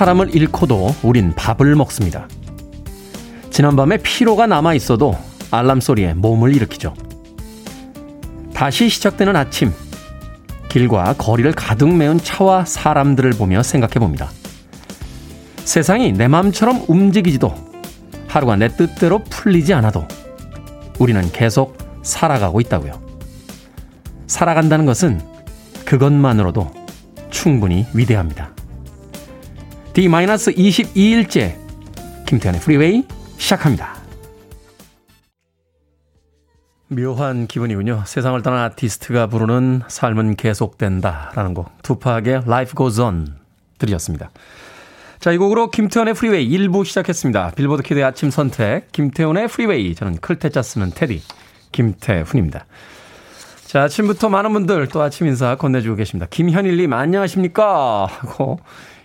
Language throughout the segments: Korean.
사람을 잃고도 우린 밥을 먹습니다. 지난밤에 피로가 남아 있어도 알람 소리에 몸을 일으키죠. 다시 시작되는 아침. 길과 거리를 가득 메운 차와 사람들을 보며 생각해 봅니다. 세상이 내 마음처럼 움직이지도 하루가 내 뜻대로 풀리지 않아도 우리는 계속 살아가고 있다고요. 살아간다는 것은 그것만으로도 충분히 위대합니다. D-22일째 김태훈의 프리웨이 시작합니다. 묘한 기분이군요. 세상을 떠난 아티스트가 부르는 삶은 계속된다 라는 곡 투팍의 Life Goes On 들이었습니다. 자, 이 곡으로 김태훈의 프리웨이 1부 시작했습니다. 빌보드 키드의 아침 선택, 김태훈의 프리웨이. 저는 클테짜 쓰는 테디, 김태훈입니다. 자, 아침부터 많은 분들 또 아침 인사 건네주고 계십니다. 김현일님, 안녕하십니까? 하고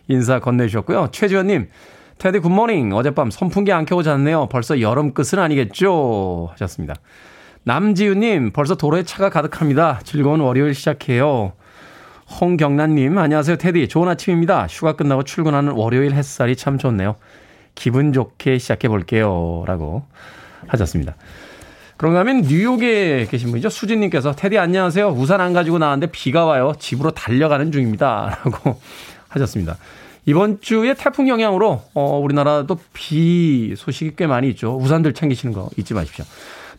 인사 건네주셨고요. 최지원님, 테디 굿모닝. 어젯밤 선풍기 안 켜고 잤네요. 벌써 여름 끝은 아니겠죠? 하셨습니다. 남지우님, 벌써 도로에 차가 가득합니다. 즐거운 월요일 시작해요. 홍경란님, 안녕하세요, 테디. 좋은 아침입니다. 휴가 끝나고 출근하는 월요일 햇살이 참 좋네요. 기분 좋게 시작해 볼게요. 라고 하셨습니다. 그런가 하면 뉴욕에 계신 분이죠. 수진님께서, 테디 안녕하세요. 우산 안 가지고 나왔는데 비가 와요. 집으로 달려가는 중입니다. 라고 하셨습니다. 이번 주에 태풍 영향으로, 어, 우리나라도 비 소식이 꽤 많이 있죠. 우산들 챙기시는 거 잊지 마십시오.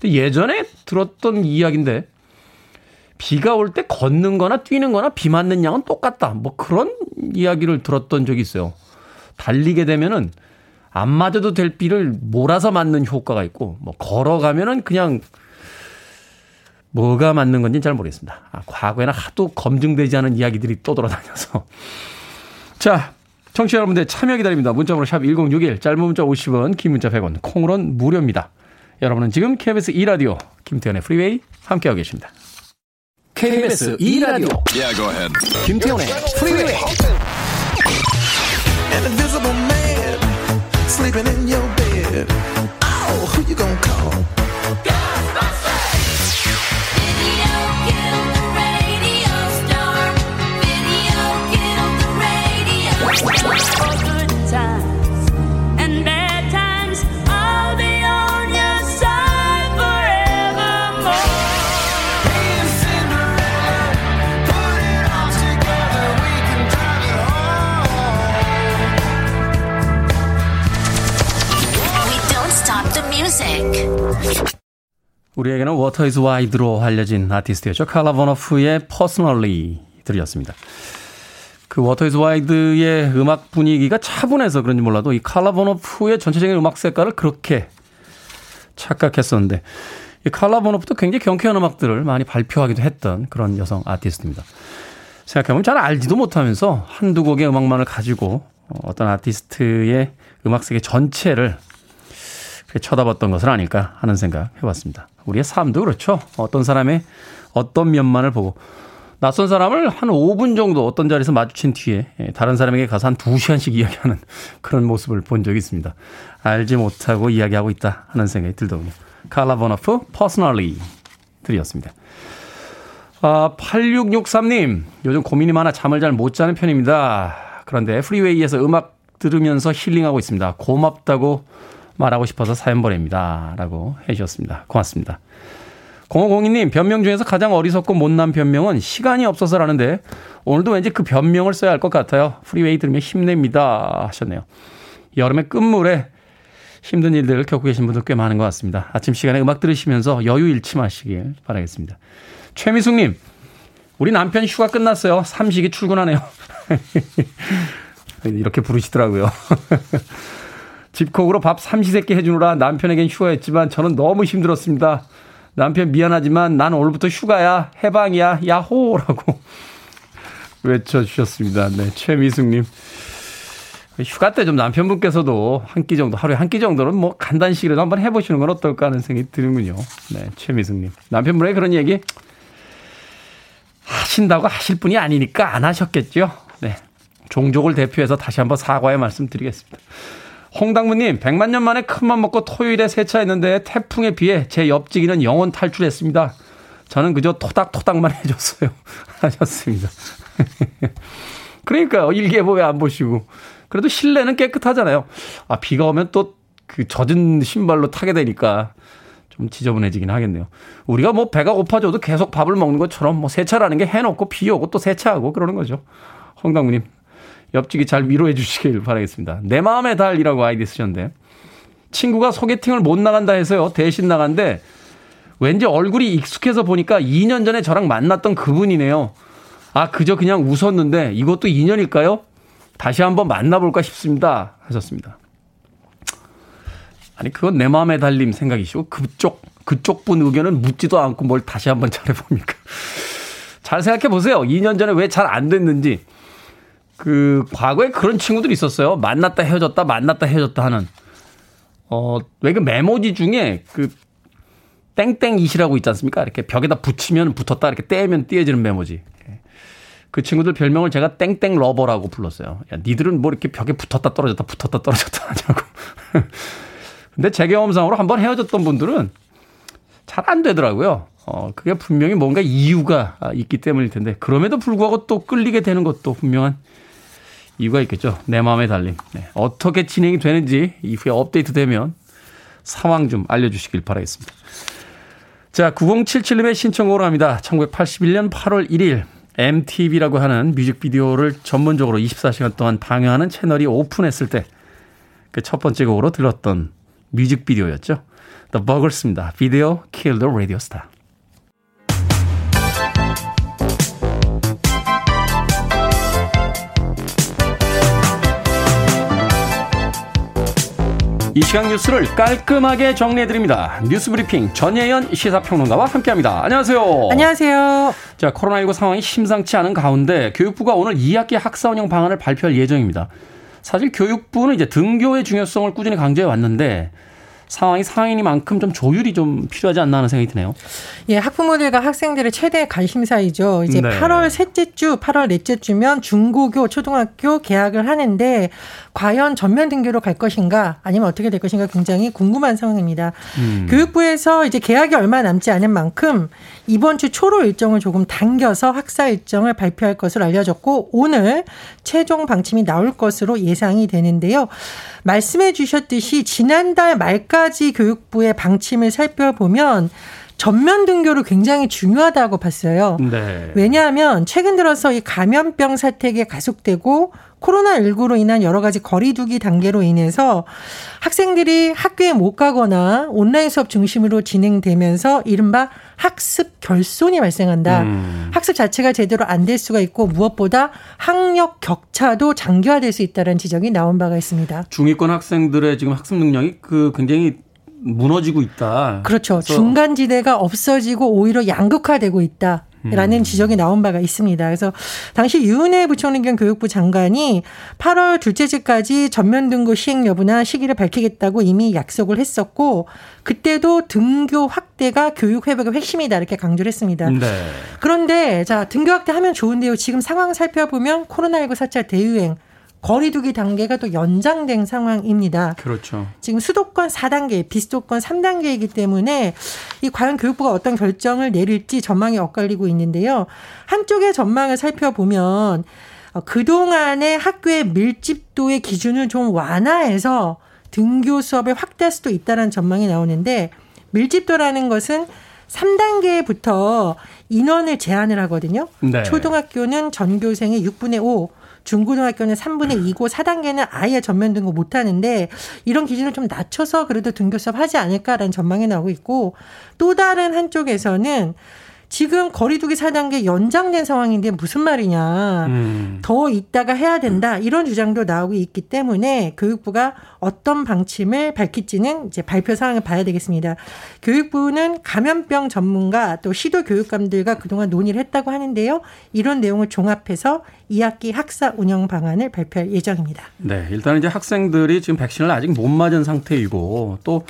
근데 예전에 들었던 이야기인데, 비가 올 때 걷는 거나 뛰는 거나 비 맞는 양은 똑같다. 뭐 그런 이야기를 들었던 적이 있어요. 달리게 되면은 안 맞아도 될 비를 몰아서 맞는 효과가 있고, 뭐 걸어가면은 그냥 뭐가 맞는 건지는 잘 모르겠습니다. 아, 과거에는 하도 검증되지 않은 이야기들이 또 돌아다녀서. 자, 청취자 여러분들 참여 기다립니다. 문자번호 샵 1061, 짧은 문자 50원, 긴 문자 100원, 콩으로는 무료입니다. 여러분은 지금 KBS 2라디오 김태현의 프리웨이 함께하고 계십니다. KBS 2라디오 yeah, go ahead. 김태훈의 프리웨이 An invisible man sleeping in your bed Oh, who you gonna call? 우리에게는 Water Is Wide로 알려진 아티스트였죠. 칼라 버너프의 Personally 들이었습니다. 그 Water Is Wide의 음악 분위기가 차분해서 그런지 몰라도 이 칼라 버너프의 전체적인 음악 색깔을 그렇게 착각했었는데 이 칼라 버너프도 굉장히 경쾌한 음악들을 많이 발표하기도 했던 그런 여성 아티스트입니다. 생각해보면 잘 알지도 못하면서 한두 곡의 음악만을 가지고 어떤 아티스트의 음악 세계 전체를 쳐다봤던 것은 아닐까 하는 생각 해봤습니다. 우리의 삶도 그렇죠. 어떤 사람의 어떤 면만을 보고 낯선 사람을 한 5분 정도 어떤 자리에서 마주친 뒤에 다른 사람에게 가서 한 2시간씩 이야기하는 그런 모습을 본 적이 있습니다. 알지 못하고 이야기하고 있다 하는 생각이 들더군요. 칼라 버너프 Personally 들이었습니다. 아, 8663님, 요즘 고민이 많아 잠을 잘 못 자는 편입니다. 그런데 프리웨이에서 음악 들으면서 힐링하고 있습니다. 고맙다고 말하고 싶어서 사연 보냅니다. 라고 해주셨습니다. 고맙습니다. 0502님, 변명 중에서 가장 어리석고 못난 변명은 시간이 없어서라는데, 오늘도 왠지 그 변명을 써야 할 것 같아요. 프리웨이 들으면 힘냅니다. 하셨네요. 여름의 끝물에 힘든 일들을 겪고 계신 분들 꽤 많은 것 같습니다. 아침 시간에 음악 들으시면서 여유 잃지 마시길 바라겠습니다. 최미숙님, 우리 남편 휴가 끝났어요. 삼식이 출근하네요. 이렇게 부르시더라고요. 집콕으로 밥 삼시세끼 해주느라 남편에겐 휴가였지만 저는 너무 힘들었습니다. 남편 미안하지만 난 오늘부터 휴가야. 해방이야. 야호라고 외쳐주셨습니다. 네. 최미숙님. 휴가 때 좀 남편분께서도 한 끼 정도, 하루에 한 끼 정도는 뭐 간단식이라도 한번 해보시는 건 어떨까 하는 생각이 드는군요. 네. 최미숙님. 남편분에게 그런 얘기 하신다고 하실 분이 아니니까 안 하셨겠죠. 네. 종족을 대표해서 다시 한번 사과의 말씀 드리겠습니다. 홍당무님, 100만 년 만에 큰맘 먹고 토요일에 세차했는데 태풍에 비해 제 옆지기는 영원 탈출했습니다. 저는 그저 토닥토닥만 해줬어요. 하셨습니다. 그러니까요. 일기예보 왜안 보시고. 그래도 실내는 깨끗하잖아요. 아, 비가 오면 또 그 젖은 신발로 타게 되니까 좀 지저분해지긴 하겠네요. 우리가 뭐 배가 고파져도 계속 밥을 먹는 것처럼 뭐 세차라는 게 해놓고 비 오고 또 세차하고 그러는 거죠. 홍당무님, 옆집이 잘 위로해 주시길 바라겠습니다. 내 마음의 달이라고 아이디 쓰셨는데 친구가 소개팅을 못 나간다 해서요. 대신 나간데 왠지 얼굴이 익숙해서 보니까 2년 전에 저랑 만났던 그분이네요. 아, 그저 그냥 웃었는데 이것도 인연일까요? 다시 한번 만나볼까 싶습니다. 하셨습니다. 아니, 그건 내 마음의 달님 생각이시고, 그쪽, 그쪽 분 의견은 묻지도 않고 뭘 다시 한번 잘해봅니까? 잘 생각해 보세요. 2년 전에 왜 잘 안 됐는지. 그, 과거에 그런 친구들이 있었어요. 만났다 헤어졌다, 만났다 헤어졌다 하는. 어, 왜 그 메모지 중에 그, 땡땡잇이라고 있지 않습니까? 이렇게 벽에다 붙이면 붙었다, 이렇게 떼면 띄어지는 메모지. 그 친구들 별명을 제가 땡땡 lover라고 불렀어요. 야, 니들은 뭐 이렇게 벽에 붙었다 떨어졌다 붙었다 떨어졌다 하냐고. 근데 제 경험상으로 한번 헤어졌던 분들은 잘 안 되더라고요. 어, 그게 분명히 뭔가 이유가 있기 때문일 텐데, 그럼에도 불구하고 또 끌리게 되는 것도 분명한 이유가 있겠죠. 내 마음의 달림. 네. 어떻게 진행이 되는지 이후에 업데이트 되면 상황 좀 알려주시길 바라겠습니다. 자, 9077님의 신청곡으로 합니다. 1981년 8월 1일 MTV라고 하는 뮤직비디오를 전문적으로 24시간 동안 방영하는 채널이 오픈했을 때 그 첫 번째 곡으로 들었던 뮤직비디오였죠. The Bugers입니다. 비디오 Kill the Radio Star. 이 시간 뉴스를 깔끔하게 정리해드립니다. 뉴스 브리핑 전예현 시사평론가와 함께합니다. 안녕하세요. 안녕하세요. 자, 코로나19 상황이 심상치 않은 가운데 교육부가 오늘 2학기 학사 운영 방안을 발표할 예정입니다. 사실 교육부는 이제 등교의 중요성을 꾸준히 강조해 왔는데 상황이 상황이니만큼 좀 조율이 좀 필요하지 않나 하는 생각이 드네요. 예, 학부모들과 학생들의 최대 관심사이죠. 이제 네. 8월 셋째 주, 8월 넷째 주면 중고교, 초등학교 개학을 하는데 과연 전면 등교로 갈 것인가 아니면 어떻게 될 것인가 굉장히 궁금한 상황입니다. 음. 교육부에서 이제 개학이 얼마 남지 않은 만큼 이번 주 초로 일정을 조금 당겨서 학사 일정을 발표할 것으로 알려졌고 오늘 최종 방침이 나올 것으로 예상이 되는데요. 말씀해 주셨듯이 지난달 말까 지 교육부의 방침을 살펴보면 전면 등교를 굉장히 중요하다고 봤어요. 네. 왜냐하면 최근 들어서 이 감염병 사태가 가속되고 코로나19로 인한 여러 가지 거리두기 단계로 인해서 학생들이 학교에 못 가거나 온라인 수업 중심으로 진행되면서 이른바 학습 결손이 발생한다. 음. 학습 자체가 제대로 안 될 수가 있고 무엇보다 학력 격차도 장기화될 수 있다는 지적이 나온 바가 있습니다. 중위권 학생들의 지금 학습 능력이 그 굉장히 무너지고 있다. 그렇죠. 중간 지대가 없어지고 오히려 양극화되고 있다. 라는 음. 지적이 나온 바가 있습니다. 그래서 당시 유은혜 부총리 겸 교육부 장관이 8월 둘째 주까지 전면 등교 시행 여부나 시기를 밝히겠다고 이미 약속을 했었고 그때도 등교 확대가 교육 회복의 핵심이다 이렇게 강조를 했습니다. 네. 그런데 자 등교 확대하면 좋은데요. 지금 상황 살펴보면 코로나19 4차 대유행 거리두기 단계가 또 연장된 상황입니다. 그렇죠. 지금 수도권 4단계, 비수도권 3단계이기 때문에 이 과연 교육부가 어떤 결정을 내릴지 전망이 엇갈리고 있는데요. 한쪽의 전망을 살펴보면 어, 그동안의 학교의 밀집도의 기준을 좀 완화해서 등교 수업을 확대할 수도 있다는 전망이 나오는데 밀집도라는 것은 3단계부터 인원을 제한을 하거든요. 네. 초등학교는 전교생의 6분의 5, 중고등학교는 3분의 2고 4단계는 아예 전면 등교 못 하는데 이런 기준을 좀 낮춰서 그래도 등교 수업 하지 않을까라는 전망이 나오고 있고 또 다른 한쪽에서는 지금 거리두기 4단계 연장된 상황인데 무슨 말이냐. 음. 더 있다가 해야 된다. 이런 주장도 나오고 있기 때문에 교육부가 어떤 방침을 밝힐지는 이제 발표 상황을 봐야 되겠습니다. 교육부는 감염병 전문가 또 시도 교육감들과 그동안 논의를 했다고 하는데요. 이런 내용을 종합해서 2학기 학사 운영 방안을 발표할 예정입니다. 네. 일단 이제 학생들이 지금 백신을 아직 못 맞은 상태이고 또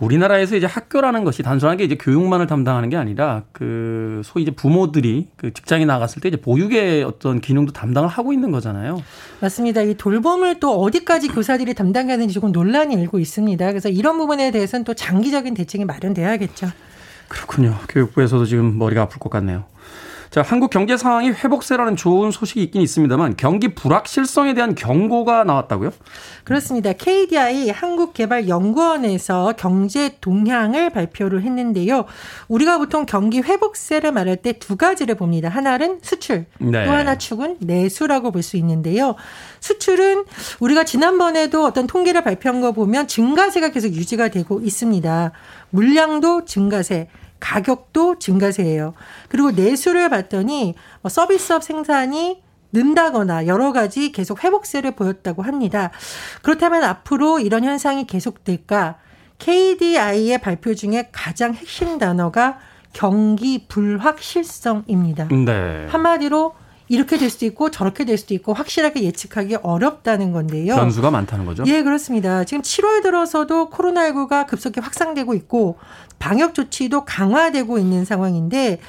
우리나라에서 이제 학교라는 것이 단순하게 이제 교육만을 담당하는 게 아니라 그 소위 이제 부모들이 그 직장에 나갔을 때 이제 보육의 어떤 기능도 담당을 하고 있는 거잖아요. 맞습니다. 이 돌봄을 또 어디까지 교사들이 담당하는지 조금 논란이 일고 있습니다. 그래서 이런 부분에 대해서는 또 장기적인 대책이 마련돼야겠죠. 그렇군요. 교육부에서도 지금 머리가 아플 것 같네요. 자, 한국 경제 상황이 회복세라는 좋은 소식이 있긴 있습니다만 경기 불확실성에 대한 경고가 나왔다고요? 그렇습니다. KDI 한국개발연구원에서 경제 동향을 발표를 했는데요. 우리가 보통 경기 회복세를 말할 때 두 가지를 봅니다. 하나는 수출, 네. 또 하나 축은 내수라고 볼 수 있는데요. 수출은 우리가 지난번에도 어떤 통계를 발표한 거 보면 증가세가 계속 유지가 되고 있습니다. 물량도 증가세, 가격도 증가세예요. 그리고 내수를 봤더니 뭐 서비스업 생산이 는다거나 여러 가지 계속 회복세를 보였다고 합니다. 그렇다면 앞으로 이런 현상이 계속될까? KDI의 발표 중에 가장 핵심 단어가 경기 불확실성입니다. 네. 한마디로 이렇게 될 수도 있고 저렇게 될 수도 있고 확실하게 예측하기 어렵다는 건데요. 변수가 많다는 거죠? 예, 그렇습니다. 지금 7월 들어서도 코로나19가 급속히 확산되고 있고 방역 조치도 강화되고 있는 상황인데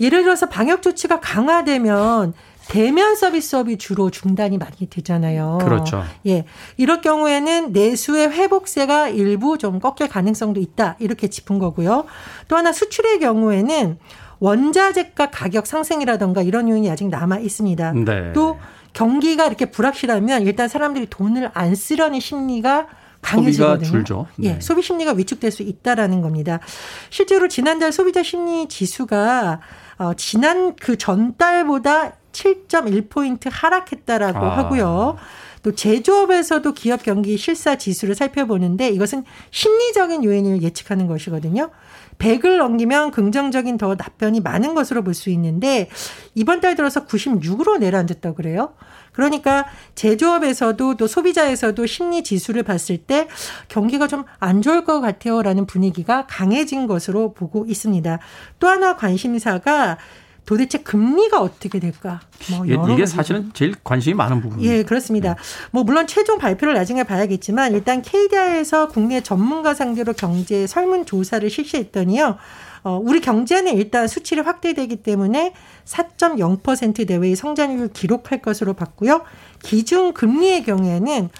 예를 들어서 방역 조치가 강화되면 대면 서비스업이 주로 중단이 많이 되잖아요. 그렇죠. 예. 이럴 경우에는 내수의 회복세가 일부 좀 꺾일 가능성도 있다. 이렇게 짚은 거고요. 또 하나 수출의 경우에는 원자재가 가격 상승이라던가 이런 요인이 아직 남아 있습니다. 네. 또 경기가 이렇게 불확실하면 일단 사람들이 돈을 안 쓰려는 심리가 강해지거든요. 줄죠. 네. 예, 소비 심리가 위축될 수 있다라는 겁니다. 실제로 지난달 소비자 심리 지수가 어, 지난 그 전달보다 7.1포인트 하락했다라고 아. 하고요. 또 제조업에서도 기업 경기 실사 지수를 살펴보는데 이것은 심리적인 요인을 예측하는 것이거든요. 100을 넘기면 긍정적인 더 답변이 많은 것으로 볼 수 있는데 이번 달 들어서 96으로 내려앉았다고 그래요. 그러니까 제조업에서도 또 소비자에서도 심리 지수를 봤을 때 경기가 좀 안 좋을 것 같아요라는 분위기가 강해진 것으로 보고 있습니다. 또 하나 관심사가 도대체 금리가 어떻게 될까? 뭐 예, 이게 사실은 제일 관심이 많은 부분이에요. 예, 그렇습니다. 뭐 물론 최종 발표를 나중에 봐야겠지만 일단 KDI에서 국내 전문가 상대로 경제 설문 조사를 실시했더니요. 어, 우리 경제는 일단 수치를 확대되기 때문에 4.0% 내외의 성장률을 기록할 것으로 봤고요. 기준 금리의 경우에는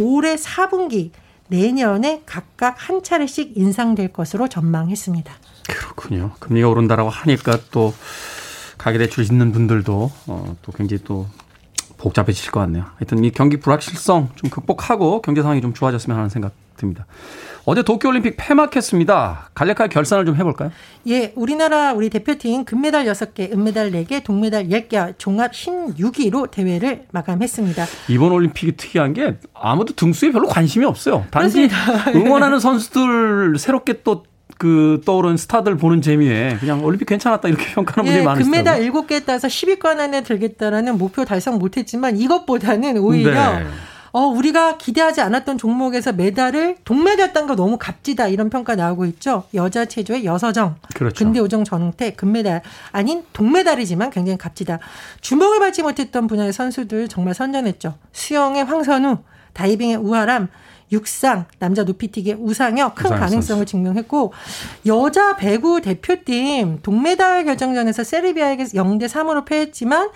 올해 4분기 내년에 각각 한 차례씩 인상될 것으로 전망했습니다. 그렇군요. 금리가 오른다라고 하니까 또 가계 대출 있는 분들도 어, 또 굉장히 또 복잡해질 것 같네요. 하여튼 이 경기 불확실성 좀 극복하고 경제 상황이 좀 좋아졌으면 하는 생각 듭니다. 어제 도쿄올림픽 폐막했습니다. 간략하게 결산을 좀 해볼까요? 예, 우리나라 우리 대표팀 금메달 6개, 은메달 4개, 동메달 10개, 종합 16위로 대회를 마감했습니다. 이번 올림픽이 특이한 게 아무도 등수에 별로 관심이 없어요. 단지 그렇습니다. 응원하는 선수들 새롭게 또 그 떠오른 스타들 보는 재미에 그냥 올림픽 괜찮았다 이렇게 평가하는 분들이 예, 많으시더라고요. 금메달 7개 따서 10위권 안에 들겠다라는 목표 달성 못했지만 이것보다는 오히려 네. 어, 우리가 기대하지 않았던 종목에서 메달을 동메달 딴거 너무 값지다 이런 평가 나오고 있죠. 여자 체조의 여서정, 그렇죠. 근대 오정 전태 금메달 아닌 동메달이지만 굉장히 값지다. 주목을 받지 못했던 분야의 선수들 정말 선전했죠. 수영의 황선우, 다이빙의 우아람, 육상, 남자 높이뛰기의 우상혁 큰 가능성을 선수. 증명했고 여자 배구 대표팀 동메달 결정전에서 세르비아에게 0대 3으로 패했지만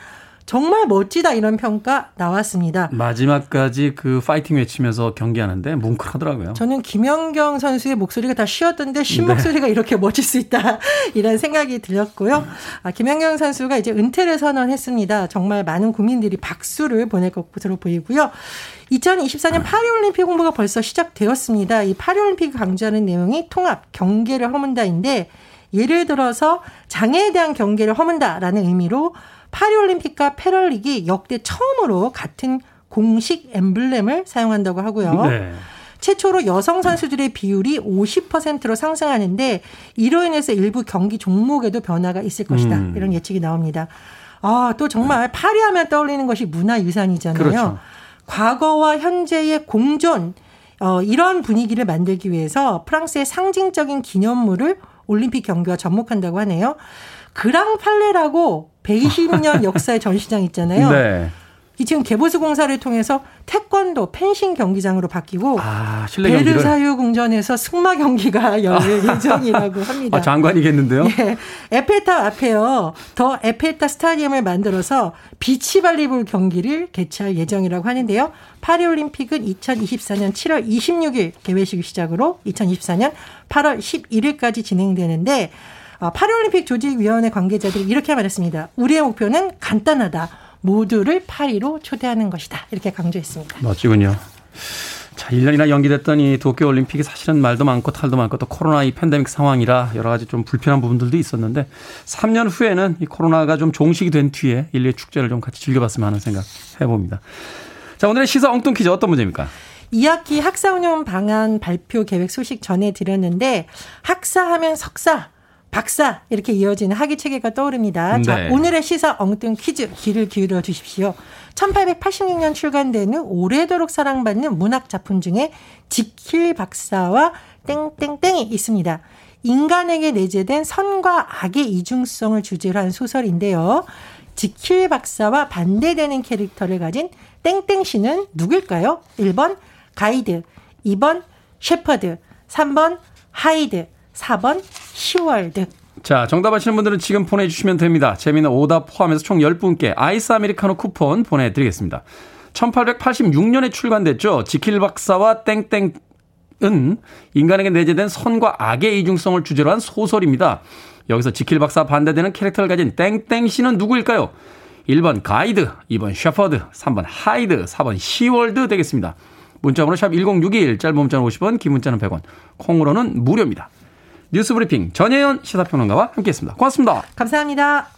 정말 멋지다 이런 평가 나왔습니다. 마지막까지 그 파이팅 외치면서 경기하는데 뭉클하더라고요. 저는 김연경 선수의 목소리가 다 쉬었던데 신 네. 목소리가 이렇게 멋질 수 있다 이런 생각이 들었고요. 아, 김연경 선수가 이제 은퇴를 선언했습니다. 정말 많은 국민들이 박수를 보낼 것으로 보이고요. 2024년 파리올림픽 홍보가 벌써 시작되었습니다. 이 파리올림픽 강조하는 내용이 통합, 경계를 허문다인데 예를 들어서 장애에 대한 경계를 허문다라는 의미로 파리올림픽과 패럴릭이 역대 처음으로 같은 공식 엠블렘을 사용한다고 하고요. 네. 최초로 여성 선수들의 비율이 50%로 상승하는데 이로 인해서 일부 경기 종목에도 변화가 있을 것이다. 음. 이런 예측이 나옵니다. 아, 또 정말 파리하면 떠올리는 것이 문화유산이잖아요. 그렇죠. 과거와 현재의 공존, 어, 이런 분위기를 만들기 위해서 프랑스의 상징적인 기념물을 올림픽 경기와 접목한다고 하네요. 그랑 팔레라고 120년 역사의 전시장 있잖아요. 네. 이 지금 개보수 공사를 통해서 태권도 펜싱 경기장으로 바뀌고 아, 베르사유 궁전에서 승마 경기가 열릴 아. 예정이라고 합니다. 아, 장관이겠는데요? 예. 에펠탑 앞에요. 더 에펠탑 스타디움을 만들어서 비치 발리볼 경기를 개최할 예정이라고 하는데요. 파리 올림픽은 2024년 7월 26일 개회식 시작으로 2024년 8월 11일까지 진행되는데 어, 파리올림픽 조직위원회 관계자들이 이렇게 말했습니다. 우리의 목표는 간단하다. 모두를 파리로 초대하는 것이다. 이렇게 강조했습니다. 멋지군요. 자, 1년이나 연기됐던 이 도쿄올림픽이 사실은 말도 많고 탈도 많고 또 코로나 이 팬데믹 상황이라 여러 가지 좀 불편한 부분들도 있었는데 3년 후에는 이 코로나가 좀 종식이 된 뒤에 인류의 축제를 좀 같이 즐겨봤으면 하는 생각 해봅니다. 자, 오늘의 시사 엉뚱 퀴즈 어떤 문제입니까? 2학기 학사 운영 방안 발표 계획 소식 전해드렸는데 학사하면 석사 박사 이렇게 이어지는 학위 체계가 떠오릅니다. 네. 자, 오늘의 시사 엉뚱 퀴즈 귀를 기울여 주십시오. 1886년 출간된 후 오래도록 사랑받는 문학 작품 중에 지킬 박사와 땡땡땡이 있습니다. 인간에게 내재된 선과 악의 이중성을 주제로 한 소설인데요. 지킬 박사와 반대되는 캐릭터를 가진 땡땡 씨는 누굴까요? 1번 가이드, 2번 셰퍼드, 3번 하이드, 4번 시월드. 자, 정답 아시는 분들은 지금 보내주시면 됩니다. 재미있는 오답 포함해서 총 10분께 아이스 아메리카노 쿠폰 보내드리겠습니다. 1886년에 출간됐죠. 지킬 박사와 땡땡 은 인간에게 내재된 선과 악의 이중성을 주제로 한 소설입니다. 여기서 지킬 박사 반대되는 캐릭터를 가진 땡땡 씨는 누구일까요? 1번 가이드, 2번 셰퍼드, 3번 하이드, 4번 시월드 되겠습니다. 문자번호 샵 1061, 짧은 문자는 50원, 긴 문자는 100원, 콩으로는 무료입니다. 뉴스 브리핑 전혜연 시사평론가와 함께했습니다. 고맙습니다. 감사합니다.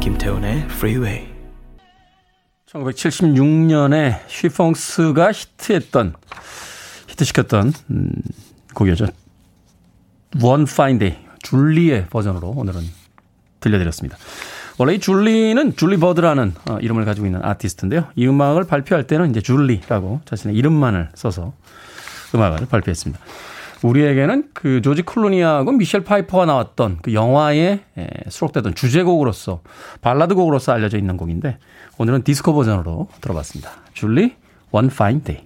김태훈의 Freeway. 1976년에 쉬폰스가 히트했던 히트시켰던 음, 곡이었죠. One Fine Day 줄리의 버전으로 오늘은 들려드렸습니다. 원래 이 줄리는 줄리 버드라는 어, 이름을 가지고 있는 아티스트인데요. 이 음악을 발표할 때는 이제 줄리라고 자신의 이름만을 써서 음악을 발표했습니다. 우리에게는 그 조지 클루니하고 미셸 파이퍼가 나왔던 그 영화에 수록되던 주제곡으로서 발라드 곡으로서 알려져 있는 곡인데 오늘은 디스코 버전으로 들어봤습니다. 줄리 One Fine Day.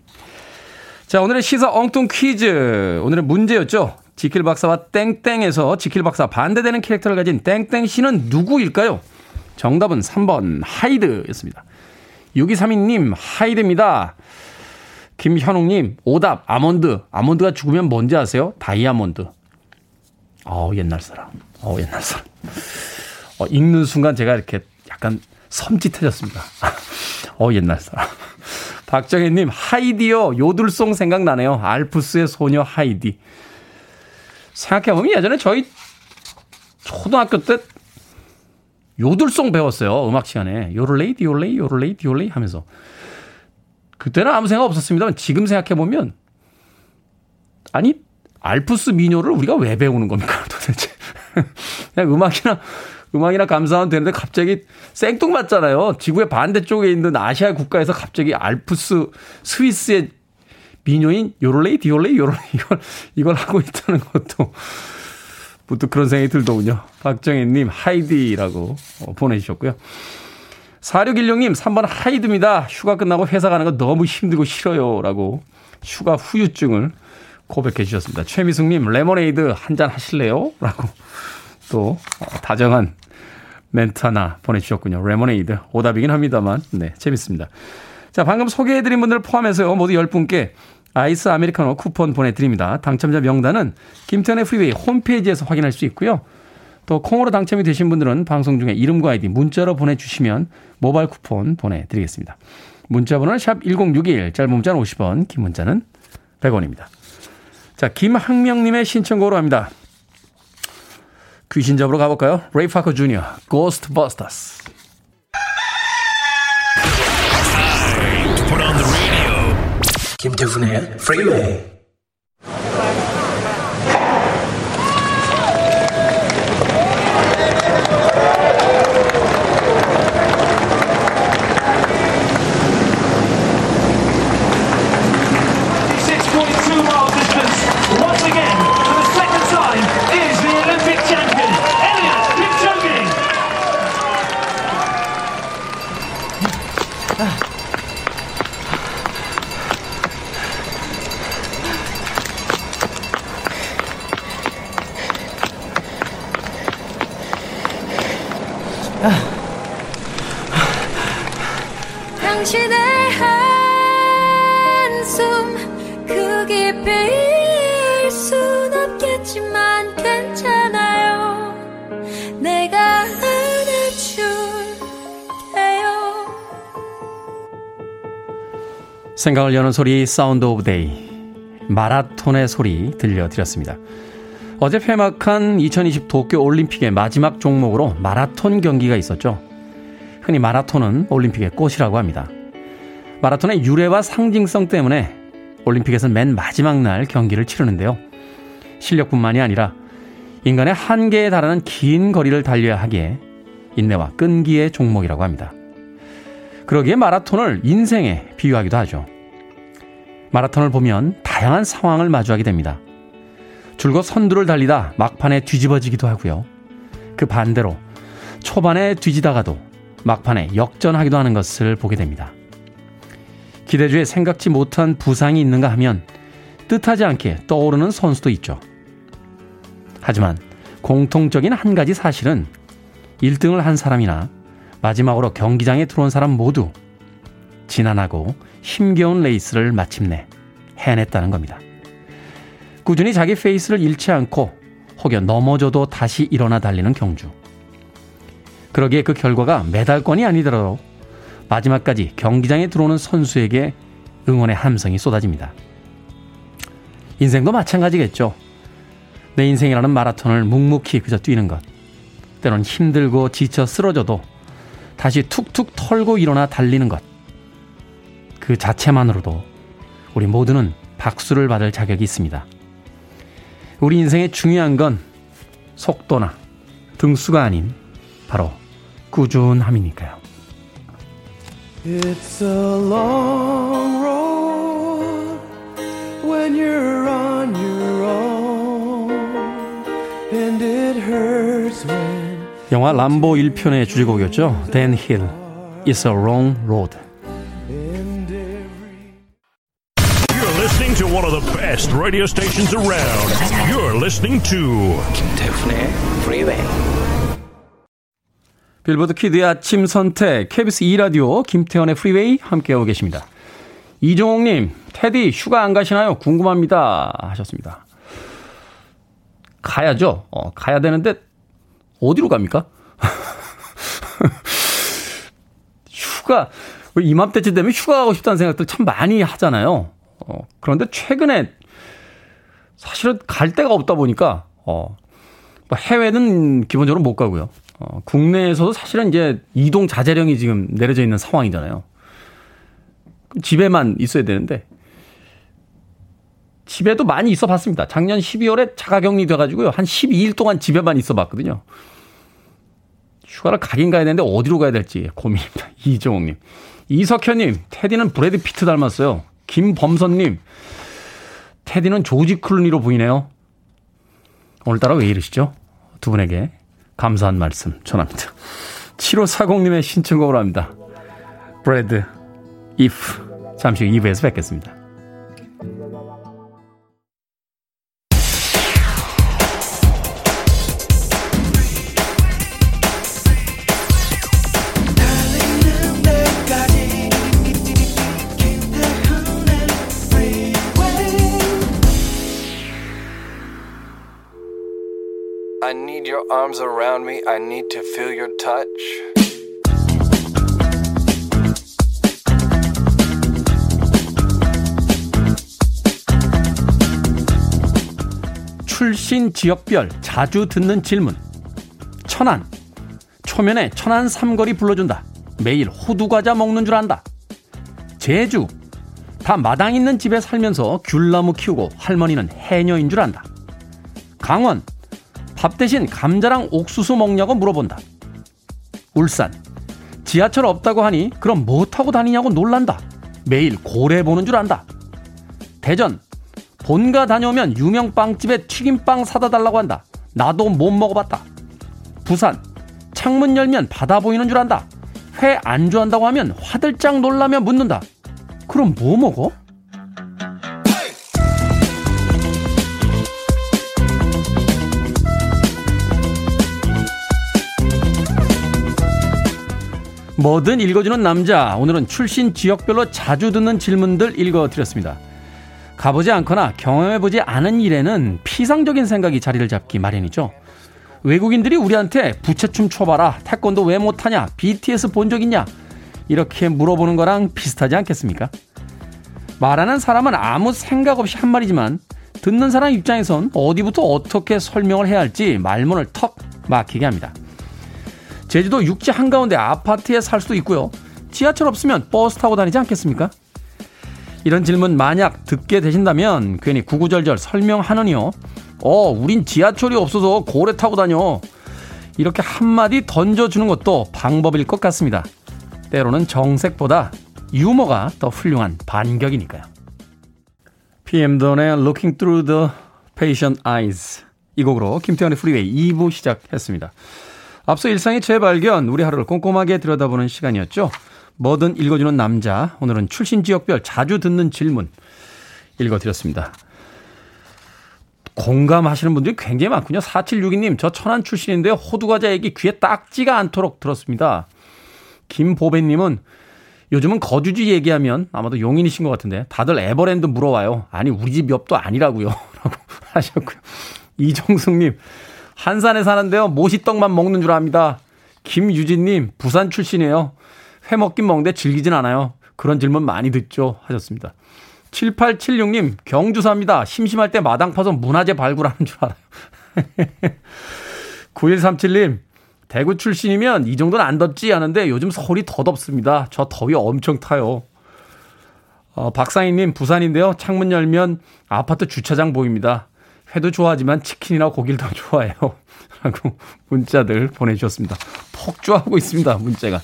자, 오늘의 시사 엉뚱 퀴즈. 오늘의 문제였죠. 지킬 박사와 땡땡에서 지킬 박사 반대되는 캐릭터를 가진 땡땡 씨는 누구일까요? 정답은 3번 하이드였습니다. 6232님 하이드입니다. 김현웅님 오답 아몬드. 아몬드가 죽으면 뭔지 아세요? 다이아몬드. 어 옛날 사람. 어 옛날 사람. 어, 읽는 순간 제가 이렇게 약간 섬찟해졌습니다. 어 옛날 사람. 박정혜님 하이디요 요들송 생각나네요. 알프스의 소녀 하이디. 생각해보면 예전에 저희 초등학교 때 요들송 배웠어요. 음악 시간에. 요를레이, 디올레이, 요를레이, 디올레이 하면서. 그때는 아무 생각 없었습니다만 지금 생각해보면 아니, 알프스 민요를 우리가 왜 배우는 겁니까 도대체. 그냥 음악이나, 음악이나 감상하면 되는데 갑자기 생뚱맞잖아요. 지구의 반대쪽에 있는 아시아 국가에서 갑자기 알프스 스위스의 민요인 요롤레이, 디올레이, 요롤레이 이걸, 이걸 하고 있다는 것도 부터 그런 생각이 들더군요. 박정혜님, 하이디라고 어, 보내주셨고요. 4616님, 3번 하이드입니다. 휴가 끝나고 회사 가는 거 너무 힘들고 싫어요. 라고 휴가 후유증을 고백해 주셨습니다. 최미숙님, 레모네이드 한 잔 하실래요? 라고 또 어, 다정한 멘트 하나 보내주셨군요. 레모네이드. 오답이긴 합니다만, 네, 재밌습니다. 자, 방금 소개해드린 분들 포함해서 모두 10분께 아이스 아메리카노 쿠폰 보내드립니다. 당첨자 명단은 김태훈의 프리웨이 홈페이지에서 확인할 수 있고요. 또 콩으로 당첨이 되신 분들은 방송 중에 이름과 아이디 문자로 보내주시면 모바일 쿠폰 보내드리겠습니다. 문자 번호는 샵 1061, 짧은 문자는 50원, 긴 문자는 100원입니다. 자, 김학명님의 신청곡으로 합니다. 귀신 잡으러 가볼까요? 레이 파커 주니어, Ghostbusters. 김태훈의 프리웨이 생각을 여는 소리 Sound of Day 마라톤의 소리 들려드렸습니다. 어제 폐막한 2020 도쿄 올림픽의 마지막 종목으로 마라톤 경기가 있었죠. 흔히 마라톤은 올림픽의 꽃이라고 합니다. 마라톤의 유래와 상징성 때문에 올림픽에서는 맨 마지막 날 경기를 치르는데요. 실력뿐만이 아니라 인간의 한계에 달하는 긴 거리를 달려야 하기에 인내와 끈기의 종목이라고 합니다. 그러기에 마라톤을 인생에 비유하기도 하죠. 마라톤을 보면 다양한 상황을 마주하게 됩니다. 줄곧 선두를 달리다 막판에 뒤집어지기도 하고요. 그 반대로 초반에 뒤지다가도 막판에 역전하기도 하는 것을 보게 됩니다. 기대주에 생각지 못한 부상이 있는가 하면 뜻하지 않게 떠오르는 선수도 있죠. 하지만 공통적인 한 가지 사실은 1등을 한 사람이나 마지막으로 경기장에 들어온 사람 모두 지난하고 힘겨운 레이스를 마침내 해냈다는 겁니다. 꾸준히 자기 페이스를 잃지 않고 혹여 넘어져도 다시 일어나 달리는 경주. 그러기에 그 결과가 메달권이 아니더라도 마지막까지 경기장에 들어오는 선수에게 응원의 함성이 쏟아집니다. 인생도 마찬가지겠죠. 내 인생이라는 마라톤을 묵묵히 그저 뛰는 것. 때론 힘들고 지쳐 쓰러져도 다시 툭툭 털고 일어나 달리는 것. 그 자체만으로도 우리 모두는 박수를 받을 자격이 있습니다. 우리 인생의 중요한 건 속도나 등수가 아닌 바로 꾸준함이니까요. It's a long road when you're on your own and it hurts when 영화 람보 1편의 주제곡이었죠. Dan Hill, It's a Long Road. The best radio stations around. You're listening to 김태훈의 Freeway. 빌보드 키드의 아침 선택 KBS 2 라디오 김태현의 프리웨이 함께하고 계십니다. 이종옥님, 테디 휴가 안 가시나요? 궁금합니다. 하셨습니다. 가야죠. 어, 가야 되는데 어디로 갑니까? 휴가 이맘때쯤 되면 휴가 가고 싶다는 생각들 참 많이 하잖아요. 어, 그런데 최근에 사실은 갈 데가 없다 보니까, 어, 뭐 해외는 기본적으로 못 가고요. 어, 국내에서도 사실은 이제 이동 자제령이 지금 내려져 있는 상황이잖아요. 집에만 있어야 되는데, 집에도 많이 있어 봤습니다. 작년 12월에 자가 격리 돼가지고요. 한 12일 동안 집에만 있어 봤거든요. 휴가를 가긴 가야 되는데 어디로 가야 될지 고민입니다. 이종욱님. 이석현님, 테디는 브래드 피트 닮았어요. 김범선님, 테디는 조지 클루니로 보이네요. 오늘따라 왜 이러시죠? 두 분에게 감사한 말씀 전합니다. 7540님의 신청곡으로 합니다. 브래드, if. 잠시 후 2부에서 뵙겠습니다. Arms around me. I need to feel your touch. 출신 지역별 자주 듣는 질문. 천안. 초면에 천안 삼거리 불러준다. 매일 호두과자 먹는 줄 안다. 제주. 다 마당 있는 집에 살면서 귤나무 키우고 할머니는 해녀인 줄 안다. 강원. 밥 대신 감자랑 옥수수 먹냐고 물어본다. 울산. 지하철 없다고 하니 그럼 뭐 타고 다니냐고 놀란다. 매일 고래 보는 줄 안다. 대전. 본가 다녀오면 유명 빵집에 튀김빵 사다 달라고 한다. 나도 못 먹어봤다. 부산. 창문 열면 바다 보이는 줄 안다. 회 안 좋아한다고 하면 화들짝 놀라며 묻는다. 그럼 뭐 먹어? 뭐든 읽어주는 남자. 오늘은 출신 지역별로 자주 듣는 질문들 읽어드렸습니다. 가보지 않거나 경험해보지 않은 일에는 피상적인 생각이 자리를 잡기 마련이죠. 외국인들이 우리한테 부채춤 춰봐라. 태권도 왜 못하냐? BTS 본 적 있냐? 이렇게 물어보는 거랑 비슷하지 않겠습니까? 말하는 사람은 아무 생각 없이 한 말이지만 듣는 사람 입장에선 어디부터 어떻게 설명을 해야 할지 말문을 턱 막히게 합니다. 제주도 육지 한가운데 아파트에 살 수도 있고요. 지하철 없으면 버스 타고 다니지 않겠습니까? 이런 질문 만약 듣게 되신다면 괜히 구구절절 설명하느니요. 어, 우린 지하철이 없어서 고래 타고 다녀. 이렇게 한마디 던져주는 것도 방법일 것 같습니다. 때로는 정색보다 유머가 더 훌륭한 반격이니까요. PM 돈의 Looking Through the Patient Eyes 이 곡으로 김태훈의 프리웨이 2부 시작했습니다. 앞서 일상의 재발견, 우리 하루를 꼼꼼하게 들여다보는 시간이었죠. 뭐든 읽어주는 남자, 오늘은 출신 지역별 자주 듣는 질문 읽어드렸습니다. 공감하시는 분들이 굉장히 많군요. 4762님, 저 천안 출신인데요. 호두과자 얘기 귀에 딱지가 앉도록 들었습니다. 김보배님은 요즘은 거주지 얘기하면 아마도 용인이신 것 같은데 다들 에버랜드 물어와요. 아니, 우리 집 옆도 아니라고요. 라고 하셨고요. 이종숙님, 한산에 사는데요. 모시떡만 먹는 줄 압니다. 김유진님, 부산 출신이에요. 회 먹긴 먹는데 즐기진 않아요. 그런 질문 많이 듣죠. 하셨습니다. 7876님, 경주 삽니다. 심심할 때 마당 파서 문화재 발굴하는 줄 알아요. 9137님, 대구 출신이면 이 정도는 안 덥지 않은데 요즘 서울이 더 덥습니다. 저 더위 엄청 타요. 어, 박상희님, 부산인데요. 창문 열면 아파트 주차장 보입니다. 회도 좋아하지만 치킨이나 고기를 더 좋아해요. 라고 문자들 보내주셨습니다. 폭주하고 있습니다, 문자가.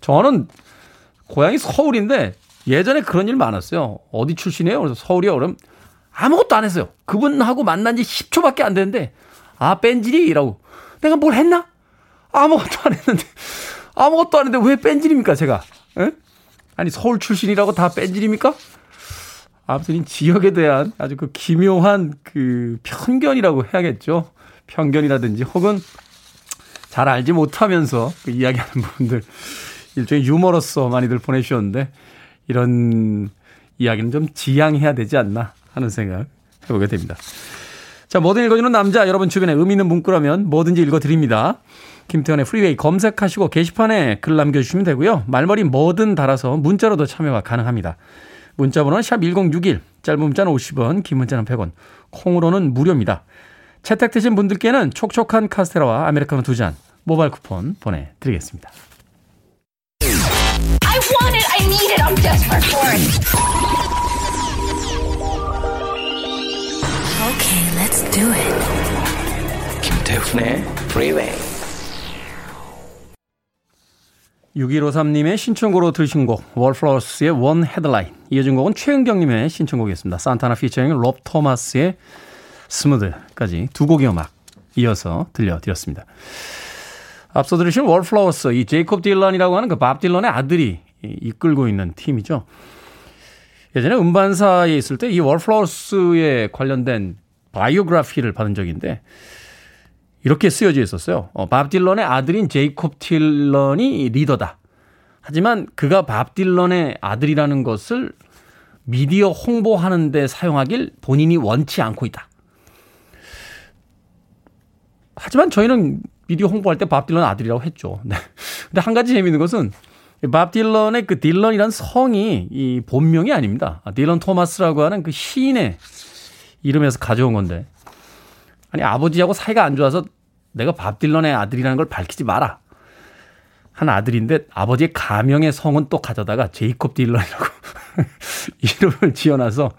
저는 고향이 서울인데 예전에 그런 일 많았어요. 어디 출신이에요? 그래서 서울이요. 그럼 아무것도 안 했어요. 그분하고 만난 지 10초밖에 안 됐는데, 아, 뺀질이라고. 내가 뭘 했나? 아무것도 안 했는데, 아무것도 안 했는데 왜 뺀질입니까, 제가? 에? 아니, 서울 출신이라고 다 뺀질입니까? 아무튼 이 지역에 대한 아주 그 기묘한 그 편견이라고 해야겠죠. 편견이라든지 혹은 잘 알지 못하면서 그 이야기하는 분들 일종의 유머로서 많이들 보내주셨는데 이런 이야기는 좀 지양해야 되지 않나 하는 생각 해보게 됩니다. 자, 뭐든 읽어주는 남자, 여러분 주변에 의미 있는 문구라면 뭐든지 읽어드립니다. 김태훈의 프리웨이 검색하시고 게시판에 글 남겨주시면 되고요. 말머리 뭐든 달아서 문자로도 참여가 가능합니다. 문자번호는 샵1061, 짧은 문자는 50원, 긴 문자는 100원, 콩으로는 무료입니다. 채택되신 분들께는 촉촉한 카스테라와 아메리카노 두 잔 모바일 쿠폰 보내드리겠습니다. I want it. I need it. I'm desperate for it. Okay, let's do it. 김태훈의 프 6153님의 신청곡으로 들으신 곡 월플라워스의 One Headlight 이어진 곡은 최은경님의 신청곡이었습니다. 산타나 피처링 롭 토마스의 Smooth까지 두 곡의 음악 이어서 들려드렸습니다. 앞서 들으신 월플라워스 이 제이콥 딜런이라고 하는 그 밥 딜런의 아들이 이끌고 있는 팀이죠. 예전에 음반사에 있을 때 이 월플러스에 관련된 바이오그래피를 받은 적인데 이렇게 쓰여져 있었어요. 어, 밥 딜런의 아들인 제이콥 딜런이 리더다. 하지만 그가 밥 딜런의 아들이라는 것을 미디어 홍보하는 데 사용하길 본인이 원치 않고 있다. 하지만 저희는 미디어 홍보할 때 밥 딜런 아들이라고 했죠. 네. 근데 한 가지 재미있는 것은 밥 딜런의 그 딜런이란 성이 이 본명이 아닙니다. 아, 딜런 토마스라고 하는 그 시인의 이름에서 가져온 건데 아니 아버지하고 사이가 안 좋아서 내가 밥 딜런의 아들이라는 걸 밝히지 마라. 한 아들인데 아버지의 가명의 성은 또 가져다가 제이콥 딜런이라고 이름을 지어놔서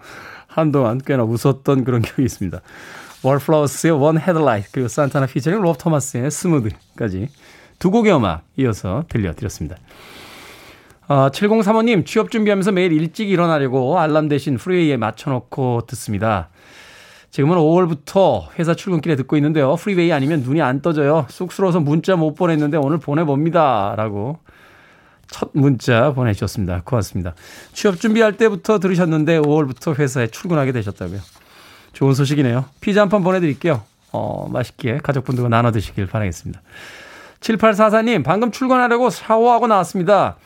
한동안 꽤나 웃었던 그런 기억이 있습니다. 월플라워스의 One Headlight 그리고 산타나 피처링 롭 토마스의 Smooth까지 두 곡의 음악 이어서 들려드렸습니다. 아, 7035님 취업 준비하면서 매일 일찍 일어나려고 알람 대신 프리웨이에 맞춰놓고 듣습니다. 지금은 5월부터 회사 출근길에 듣고 있는데요. 프리웨이 아니면 눈이 안 떠져요. 쑥스러워서 문자 못 보냈는데 오늘 보내봅니다. 라고 첫 문자 보내주셨습니다. 고맙습니다. 취업 준비할 때부터 들으셨는데 5월부터 회사에 출근하게 되셨다고요. 좋은 소식이네요. 피자 한 판 보내드릴게요. 어, 맛있게 가족분들과 나눠 드시길 바라겠습니다. 7844님, 방금 출근하려고 샤워하고 나왔습니다.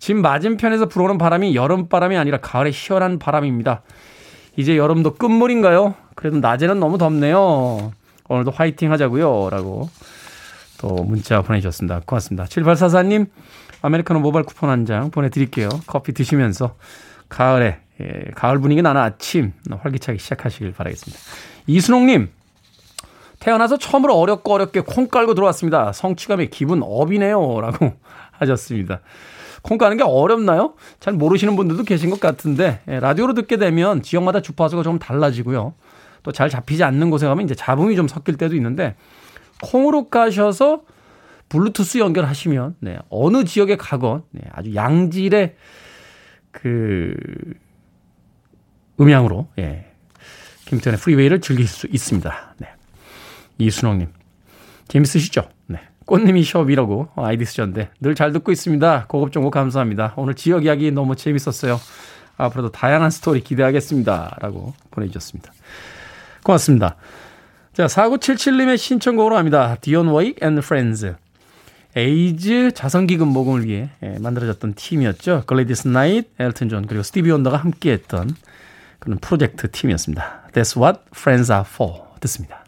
집 맞은편에서 불어오는 바람이 여름바람이 아니라 가을의 시원한 바람입니다. 이제 여름도 끝물인가요? 그래도 낮에는 너무 덥네요. 오늘도 화이팅 하자고요. 라고 또 문자 보내주셨습니다. 고맙습니다. 7844님, 아메리카노 모바일 쿠폰 한 장 보내드릴게요. 커피 드시면서 가을에, 예, 가을 분위기 나는 아침 활기차게 시작하시길 바라겠습니다. 이순옥님, 태어나서 처음으로 어렵고 어렵게 콩 깔고 들어왔습니다. 성취감에 기분 업이네요. 라고 하셨습니다. 콩 까는 게 어렵나요? 잘 모르시는 분들도 계신 것 같은데, 예, 라디오로 듣게 되면 지역마다 주파수가 좀 달라지고요. 또 잘 잡히지 않는 곳에 가면 이제 잡음이 좀 섞일 때도 있는데, 콩으로 까셔서 블루투스 연결하시면, 네, 어느 지역에 가건, 네, 아주 양질의 그, 음향으로, 예, 김태원의 Freeway를 즐길 수 있습니다. 네. 이순옥님. 재밌으시죠? 네. 꽃님이 숍이라고 아이디 쓰셨는데 늘 잘 듣고 있습니다. 고급 정보 감사합니다. 오늘 지역 이야기 너무 재밌었어요. 앞으로도 다양한 스토리 기대하겠습니다. 라고 보내주셨습니다. 고맙습니다. 자, 4977님의 신청곡으로 합니다. Dionne Warwick and Friends. 에이즈 자선기금 모금을 위해 예, 만들어졌던 팀이었죠. 글래디스 나이트, 엘튼 존, 그리고 스티비 원더가 함께했던 그런 프로젝트 팀이었습니다. That's what friends are for. 듣습니다.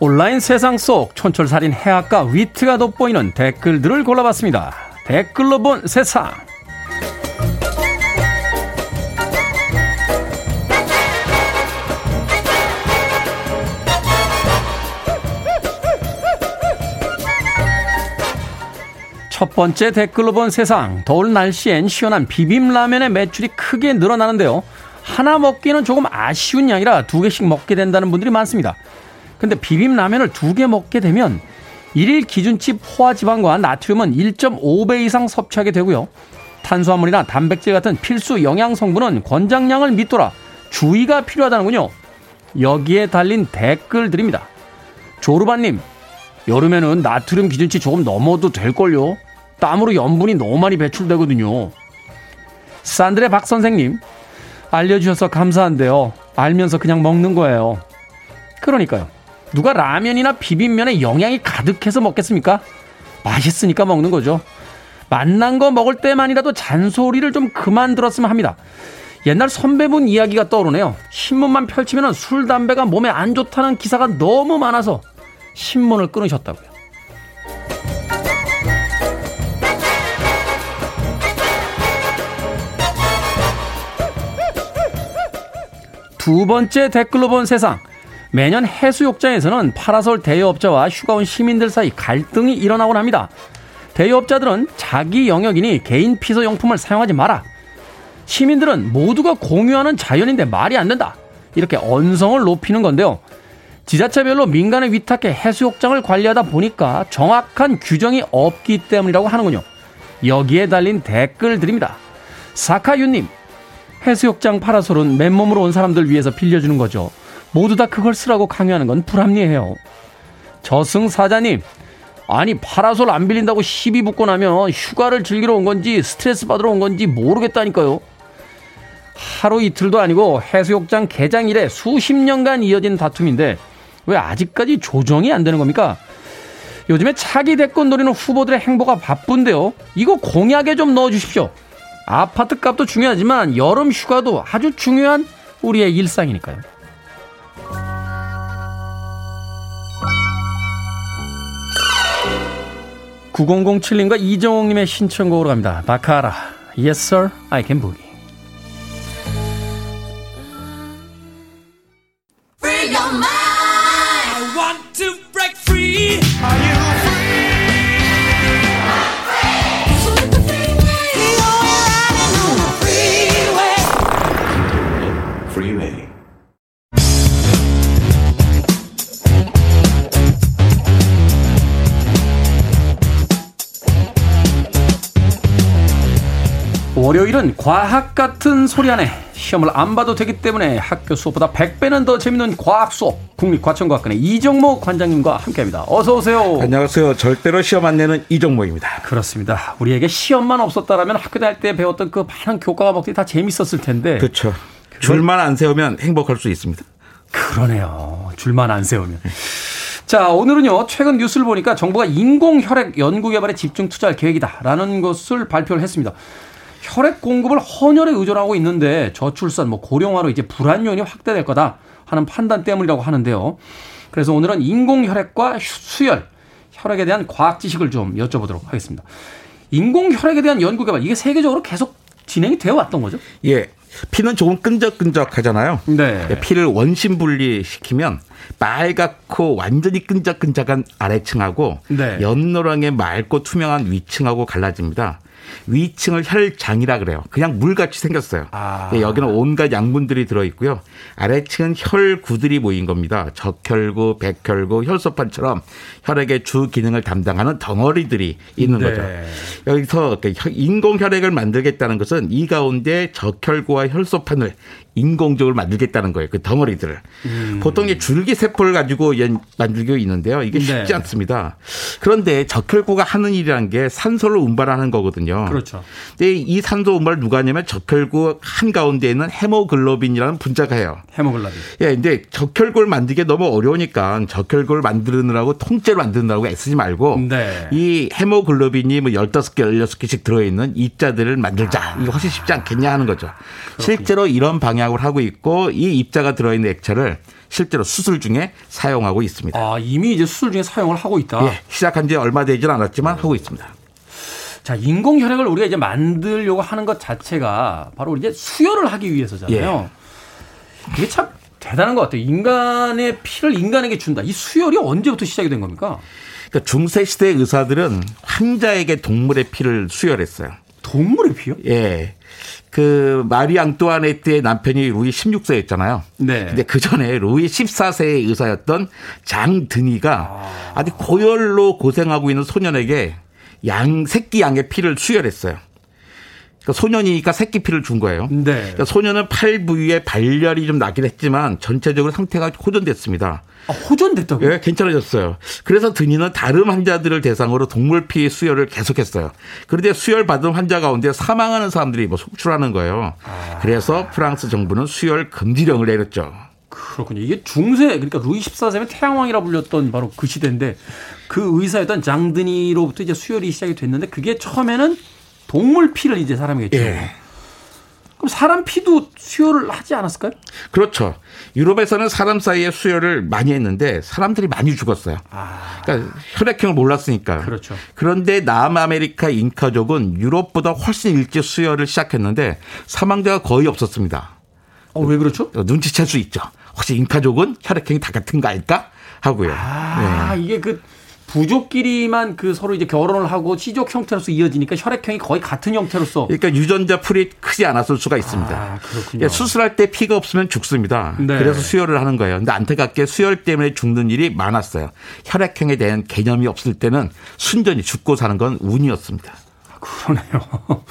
온라인 세상 속 촌철살인 해악과 위트가 돋보이는 댓글들을 골라봤습니다. 댓글로 본 세상. 첫 번째 댓글로 본 세상. 더울 날씨엔 시원한 비빔라면의 매출이 크게 늘어나는데요. 하나 먹기는 조금 아쉬운 양이라 두 개씩 먹게 된다는 분들이 많습니다. 근데 비빔라면을 두 개 먹게 되면 일일 기준치 포화지방과 나트륨은 1.5배 이상 섭취하게 되고요. 탄수화물이나 단백질 같은 필수 영양 성분은 권장량을 밑돌아 주의가 필요하다는군요. 여기에 달린 댓글들입니다. 조르바님, 여름에는 나트륨 기준치 조금 넘어도 될걸요? 땀으로 염분이 너무 많이 배출되거든요. 산드레 박 선생님, 알려주셔서 감사한데요. 알면서 그냥 먹는 거예요. 그러니까요. 누가 라면이나 비빔면에 영양이 가득해서 먹겠습니까? 맛있으니까 먹는 거죠. 맛난 거 먹을 때만이라도 잔소리를 좀 그만 들었으면 합니다. 옛날 선배분 이야기가 떠오르네요. 신문만 펼치면 술, 담배가 몸에 안 좋다는 기사가 너무 많아서 신문을 끊으셨다고요. 두 번째 댓글로 본 세상. 매년 해수욕장에서는 파라솔 대여업자와 휴가 온 시민들 사이 갈등이 일어나곤 합니다. 대여업자들은 자기 영역이니 개인 피서 용품을 사용하지 마라. 시민들은 모두가 공유하는 자연인데 말이 안 된다. 이렇게 언성을 높이는 건데요. 지자체별로 민간에 위탁해 해수욕장을 관리하다 보니까 정확한 규정이 없기 때문이라고 하는군요. 여기에 달린 댓글들입니다. 사카유님, 해수욕장 파라솔은 맨몸으로 온 사람들 위해서 빌려주는 거죠. 모두 다 그걸 쓰라고 강요하는 건 불합리해요. 저승사자님, 아니 파라솔 안 빌린다고 시비 붙고 나면 휴가를 즐기러 온 건지 스트레스 받으러 온 건지 모르겠다니까요. 하루 이틀도 아니고 해수욕장 개장 이래 수십 년간 이어진 다툼인데 왜 아직까지 조정이 안 되는 겁니까? 요즘에 차기 대권 노리는 후보들의 행보가 바쁜데요. 이거 공약에 좀 넣어주십시오. 아파트 값도 중요하지만 여름 휴가도 아주 중요한 우리의 일상이니까요. 9007님과 이정옥님의 신청곡으로 갑니다. 바카라, Yes Sir, I Can Boogie. 월요일은 과학 같은 소리 안에 시험을 안 봐도 되기 때문에 학교 수업보다 100배는 더 재밌는 과학 수업 국립과천과학관의 이정모 관장님과 함께합니다. 어서 오세요. 안녕하세요. 절대로 시험 안 내는 이종모입니다. 그렇습니다. 우리에게 시험만 없었다라면 학교 다닐 때 배웠던 그 많은 교과 과목들이 다 재밌었을 텐데. 그렇죠. 줄만 안 세우면 행복할 수 있습니다. 그러네요. 줄만 안 세우면. 자, 오늘은요, 최근 뉴스를 보니까 정부가 인공혈액 연구 개발에 집중 투자할 계획이다라는 것을 발표를 했습니다. 혈액 공급을 헌혈에 의존하고 있는데 저출산, 뭐 고령화로 이제 불안 요인이 확대될 거다 하는 판단 때문이라고 하는데요. 그래서 오늘은 인공 혈액과 수혈, 혈액에 대한 과학 지식을 좀 여쭤보도록 하겠습니다. 인공 혈액에 대한 연구 개발, 이게 세계적으로 계속 진행이 되어 왔던 거죠? 예. 피는 조금 끈적끈적하잖아요. 네. 예, 피를 원심 분리시키면 빨갛고 완전히 끈적끈적한 아래층하고 네. 연노랑의 맑고 투명한 위층하고 갈라집니다. 위층을 혈장이라 그래요. 그냥 물같이 생겼어요. 아. 예, 여기는 온갖 양분들이 들어 있고요. 아래층은 혈구들이 모인 겁니다. 적혈구, 백혈구, 혈소판처럼 혈액의 주 기능을 담당하는 덩어리들이 있는 네. 거죠. 여기서 그 혈- 인공 혈액을 만들겠다는 것은 이 가운데 적혈구와 혈소판을 인공적으로 만들겠다는 거예요. 그 덩어리들을. 보통 이 줄기 세포를 가지고 연- 만들고 있는데요. 이게 쉽지 음. 네. 않습니다. 그런데 적혈구가 하는 일이라는 게 산소를 운반하는 거거든요. 그렇죠. 근데 이 산소 운반을 누가 하냐면 적혈구 한 가운데에는 헤모글로빈이라는 분자가 해요. 헤모글로빈. 예, 근데 적혈구를 만들기 너무 어려우니까 적혈구를 만드느라고 통째로 만드느라고 애쓰지 말고 네. 이 헤모글로빈이 뭐 15개, 16개씩 들어있는 입자들을 만들자. 이거 훨씬 쉽지 않겠냐 하는 거죠. 실제로 이런 방향 으로 하고 있고 이 입자가 들어있는 액체를 실제로 수술 중에 사용하고 있습니다. 아, 이미 이제 수술 중에 사용을 하고 있다. 예, 시작한 지 얼마 되진 않았지만 하고 있습니다. 자, 인공 혈액을 우리가 이제 만들려고 하는 것 자체가 바로 이제 수혈을 하기 위해서잖아요. 이게 참 대단한 것 같아요. 인간의 피를 인간에게 준다. 이 수혈이 언제부터 시작이 된 겁니까? 그러니까 중세 시대 의사들은 환자에게 동물의 피를 수혈했어요. 동물의 피요? 예. 그 마리 앙뚜아네트의 남편이 루이 16세였잖아요. 네. 근데 그 전에 루이 14세의 의사였던 장 드니가 아주 고열로 고생하고 있는 소년에게 양 새끼 양의 피를 수혈했어요. 그러니까 소년이니까 새끼 피를 준 거예요. 네. 그러니까 소년은 팔 부위에 발열이 좀 나긴 했지만 전체적으로 상태가 호전됐습니다. 아, 호전됐다고요? 예, 괜찮아졌어요. 그래서 드니는 다른 환자들을 대상으로 동물 피 수혈을 계속했어요. 그런데 수혈 받은 환자 가운데 사망하는 사람들이 뭐 속출하는 거예요. 그래서 프랑스 정부는 수혈 금지령을 내렸죠. 그렇군요. 이게 중세, 그러니까 루이 14세면 태양왕이라 불렸던 바로 그 시대인데 그 의사였던 장드니로부터 이제 수혈이 시작이 됐는데 그게 처음에는 동물 피를 이제 사람에게 주고. 예. 그럼 사람 피도 수혈을 하지 않았을까요? 그렇죠. 유럽에서는 사람 사이에 수혈을 많이 했는데 사람들이 많이 죽었어요. 그러니까 혈액형을 몰랐으니까. 그렇죠. 그런데 남아메리카 잉카족은 유럽보다 훨씬 일찍 수혈을 시작했는데 사망자가 거의 없었습니다. 어, 왜 그렇죠? 눈치챌 수 있죠. 혹시 잉카족은 혈액형이 다 같은 거 아닐까? 하고요. 아, 네. 이게 그 부족끼리만 그 서로 이제 결혼을 하고 시족 형태로서 이어지니까 혈액형이 거의 같은 형태로서 그러니까 유전자 풀이 크지 않았을 수가 있습니다. 아, 그렇군요. 예, 수술할 때 피가 없으면 죽습니다. 네. 그래서 수혈을 하는 거예요. 근데 안타깝게 수혈 때문에 죽는 일이 많았어요. 혈액형에 대한 개념이 없을 때는 순전히 죽고 사는 건 운이었습니다. 그러네요.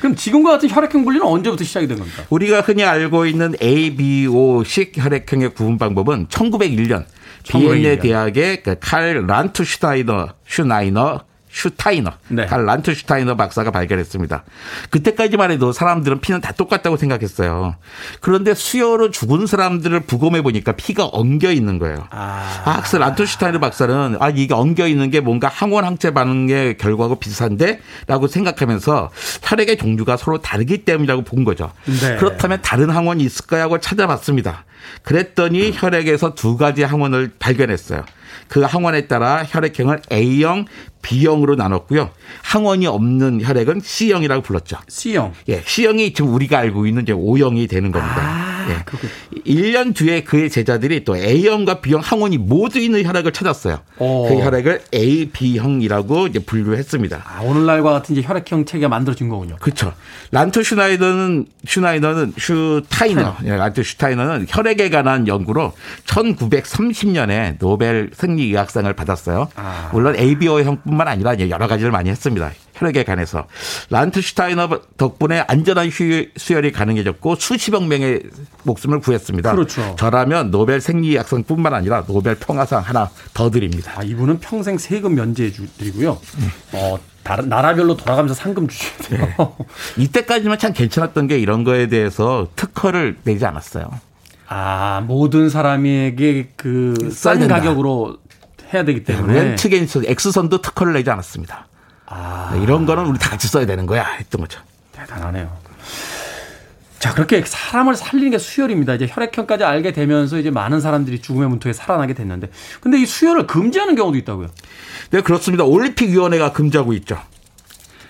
그럼 지금과 같은 혈액형 분리는 언제부터 시작이 된 겁니까? 우리가 흔히 알고 있는 ABO식 혈액형의 구분 방법은 1901년 1901 비엔나 대학의 그 칼 란트슈타이너 슈나이너 슈타이너 네. 칼 란트슈타이너 박사가 발견했습니다. 그때까지만 해도 사람들은 피는 다 똑같다고 생각했어요. 그런데 수혈로 죽은 사람들을 부검해 보니까 피가 엉겨 있는 거예요. 아. 아, 그래서 란트슈타이너 박사는 아 이게 엉겨 있는 게 뭔가 항원 항체 반응의 결과하고 비슷한데라고 생각하면서 혈액의 종류가 서로 다르기 때문이라고 본 거죠. 네. 그렇다면 다른 항원이 있을까요 하고 찾아봤습니다. 그랬더니 혈액에서 두 가지 항원을 발견했어요. 그 항원에 따라 혈액형을 A형, B형으로 나눴고요. 항원이 없는 혈액은 C형이라고 불렀죠. C형. 예, C형이 지금 우리가 알고 있는 이제 O형이 되는 겁니다. 아, 예. 그렇군요. 1년 뒤에 그의 제자들이 또 A형과 B형 항원이 모두 있는 혈액을 찾았어요. 오. 그 혈액을 A, B형이라고 이제 분류했습니다. 아, 오늘날과 같은 이제 혈액형 체계가 만들어진 거군요. 그렇죠. 란트 슈나이더는 슈나이더는 슈타이너, 예, 란트 슈타이너는 혈액에 관한 연구로 1930년에 노벨 생리의학상을 받았어요. 아. 물론 ABO 형뿐 만 아니라 여러 가지를 많이 했습니다. 혈액에 관해서 란트슈타이너 덕분에 안전한 휴- 수혈이 가능해졌고 수십억 명의 목숨을 구했습니다. 그렇죠. 저라면 노벨 생리학상 뿐만 아니라 노벨 평화상 하나 더 드립니다. 아, 이분은 평생 세금 면제해 주- 드리고요. 어, 다른 나라별로 돌아가면서 상금 주셔야 돼요. 이때까지만 참 괜찮았던 게 이런 거에 대해서 특허를 내지 않았어요. 아, 모든 사람에게 그 싼. 가격으로 해야 되기 때문에 렌트겐스 엑스선도 특허를 내지 않았습니다. 아, 네, 이런 거는 우리 다 같이 써야 되는 거야 했던 거죠. 대단하네요. 자, 그렇게 사람을 살리는 게 수혈입니다. 이제 혈액형까지 알게 되면서 이제 많은 사람들이 죽음의 문턱에 살아나게 됐는데. 근데 이 수혈을 금지하는 경우도 있다고요. 네, 그렇습니다. 올림픽위원회가 금지하고 있죠.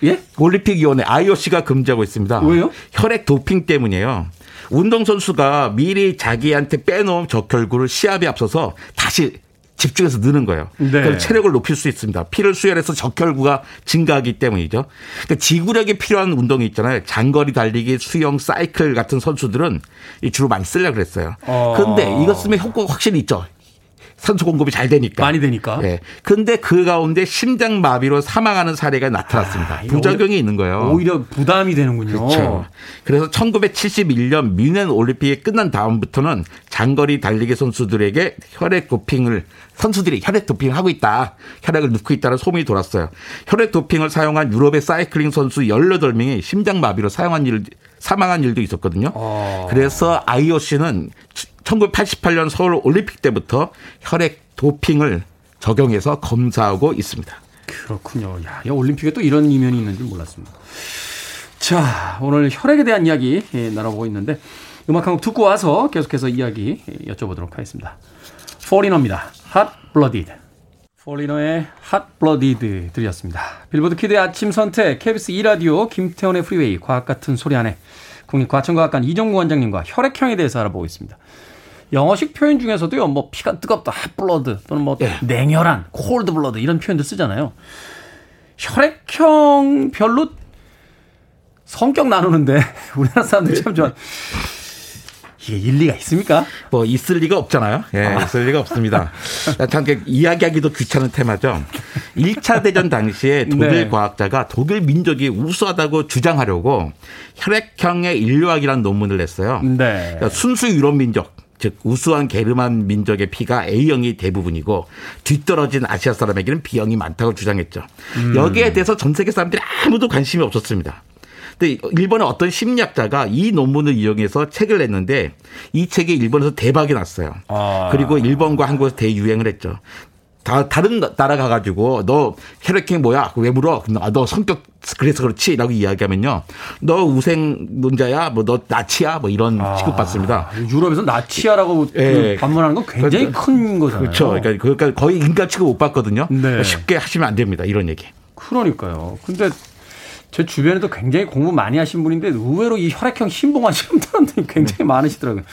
예? 올림픽위원회 IOC가 금지하고 있습니다. 왜요? 혈액 도핑 때문이에요. 운동선수가 미리 자기한테 빼놓은 적혈구를 시합에 앞서서 다시 집중해서 넣는 거예요. 네. 그래서 체력을 높일 수 있습니다. 피를 수혈해서 적혈구가 증가하기 때문이죠. 그러니까 지구력이 필요한 운동이 있잖아요. 장거리 달리기, 수영, 사이클 같은 선수들은 이 주로 많이 쓰려고 그랬어요. 어. 그런데 이것 쓰면 효과가 확실히 있죠. 산소 공급이 잘 되니까. 많이 되니까. 예. 근데 그 가운데 심장 마비로 사망하는 사례가 나타났습니다. 아, 부작용이 있는 거예요. 오히려 부담이 되는군요. 그렇죠. 그래서 1971년 뮌헨 올림픽이 끝난 다음부터는 장거리 달리기 선수들에게 혈액 도핑을 선수들이 혈액 도핑을 하고 있다. 혈액을 넣고 있다는 소문이 돌았어요. 혈액 도핑을 사용한 유럽의 사이클링 선수 18명이 심장 마비로 사용한 일 사망한 일도 있었거든요. 어. 그래서 IOC는 1988년 서울 올림픽 때부터 혈액 도핑을 적용해서 검사하고 있습니다. 그렇군요. 야, 이 올림픽에 또 이런 이면이 있는 줄 몰랐습니다. 자, 오늘 혈액에 대한 이야기 예, 나눠보고 있는데 음악 한 곡 듣고 와서 계속해서 이야기 예, 여쭤보도록 하겠습니다. 포리너입니다. Hot Blooded. 포리너의 Blooded 들이었습니다. 빌보드 키드의 아침 선택, KBS 2라디오, 김태원의 Freeway, 과학 같은 소리 하네 국립과천과학관 이정모 원장님과 혈액형에 대해서 알아보고 있습니다. 영어식 표현 중에서도요, 뭐 피가 뜨겁다, blood 또는 뭐 예. 냉혈한, blood 이런 표현도 쓰잖아요. 혈액형 별로 성격 나누는데 우리나라 사람들 참 좋아. 이게 일리가 있습니까? 뭐 있을 리가 없잖아요. 예, 있을 리가 없습니다. 참 이렇게 이야기하기도 귀찮은 테마죠. 1차 대전 당시에 독일 네. 과학자가 독일 민족이 우수하다고 주장하려고 혈액형의 인류학이라는 논문을 냈어요. 네. 그러니까 순수 유럽 민족, 즉 우수한 게르만 민족의 피가 A형이 대부분이고 뒤떨어진 아시아 사람에게는 B형이 많다고 주장했죠. 음. 여기에 대해서 전 세계 사람들이 아무도 관심이 없었습니다. 근데 일본의 어떤 심리학자가 이 논문을 이용해서 책을 냈는데 이 책이 일본에서 대박이 났어요. 아. 그리고 일본과 한국에서 대유행을 했죠. 다 다른 나라 가가지고 너 혈액형 뭐야? 왜 물어? 아, 너 성격 그래서 그렇지 라고 이야기하면요. 너 우생론자야? 뭐 너 나치야? 뭐 이런 취급받습니다. 아, 유럽에서 나치아라고 예. 그 반문하는 건 굉장히 그러니까- 큰 거잖아요. 그렇죠. 그러니까, 그러니까 거의 인간 취급 못 받거든요. 네. 쉽게 하시면 안 됩니다. 이런 얘기. 그러니까요. 근데 제 주변에도 굉장히 공부 많이 하신 분인데 의외로 이 혈액형 신봉하시는 분들이 굉장히 많으시더라고요.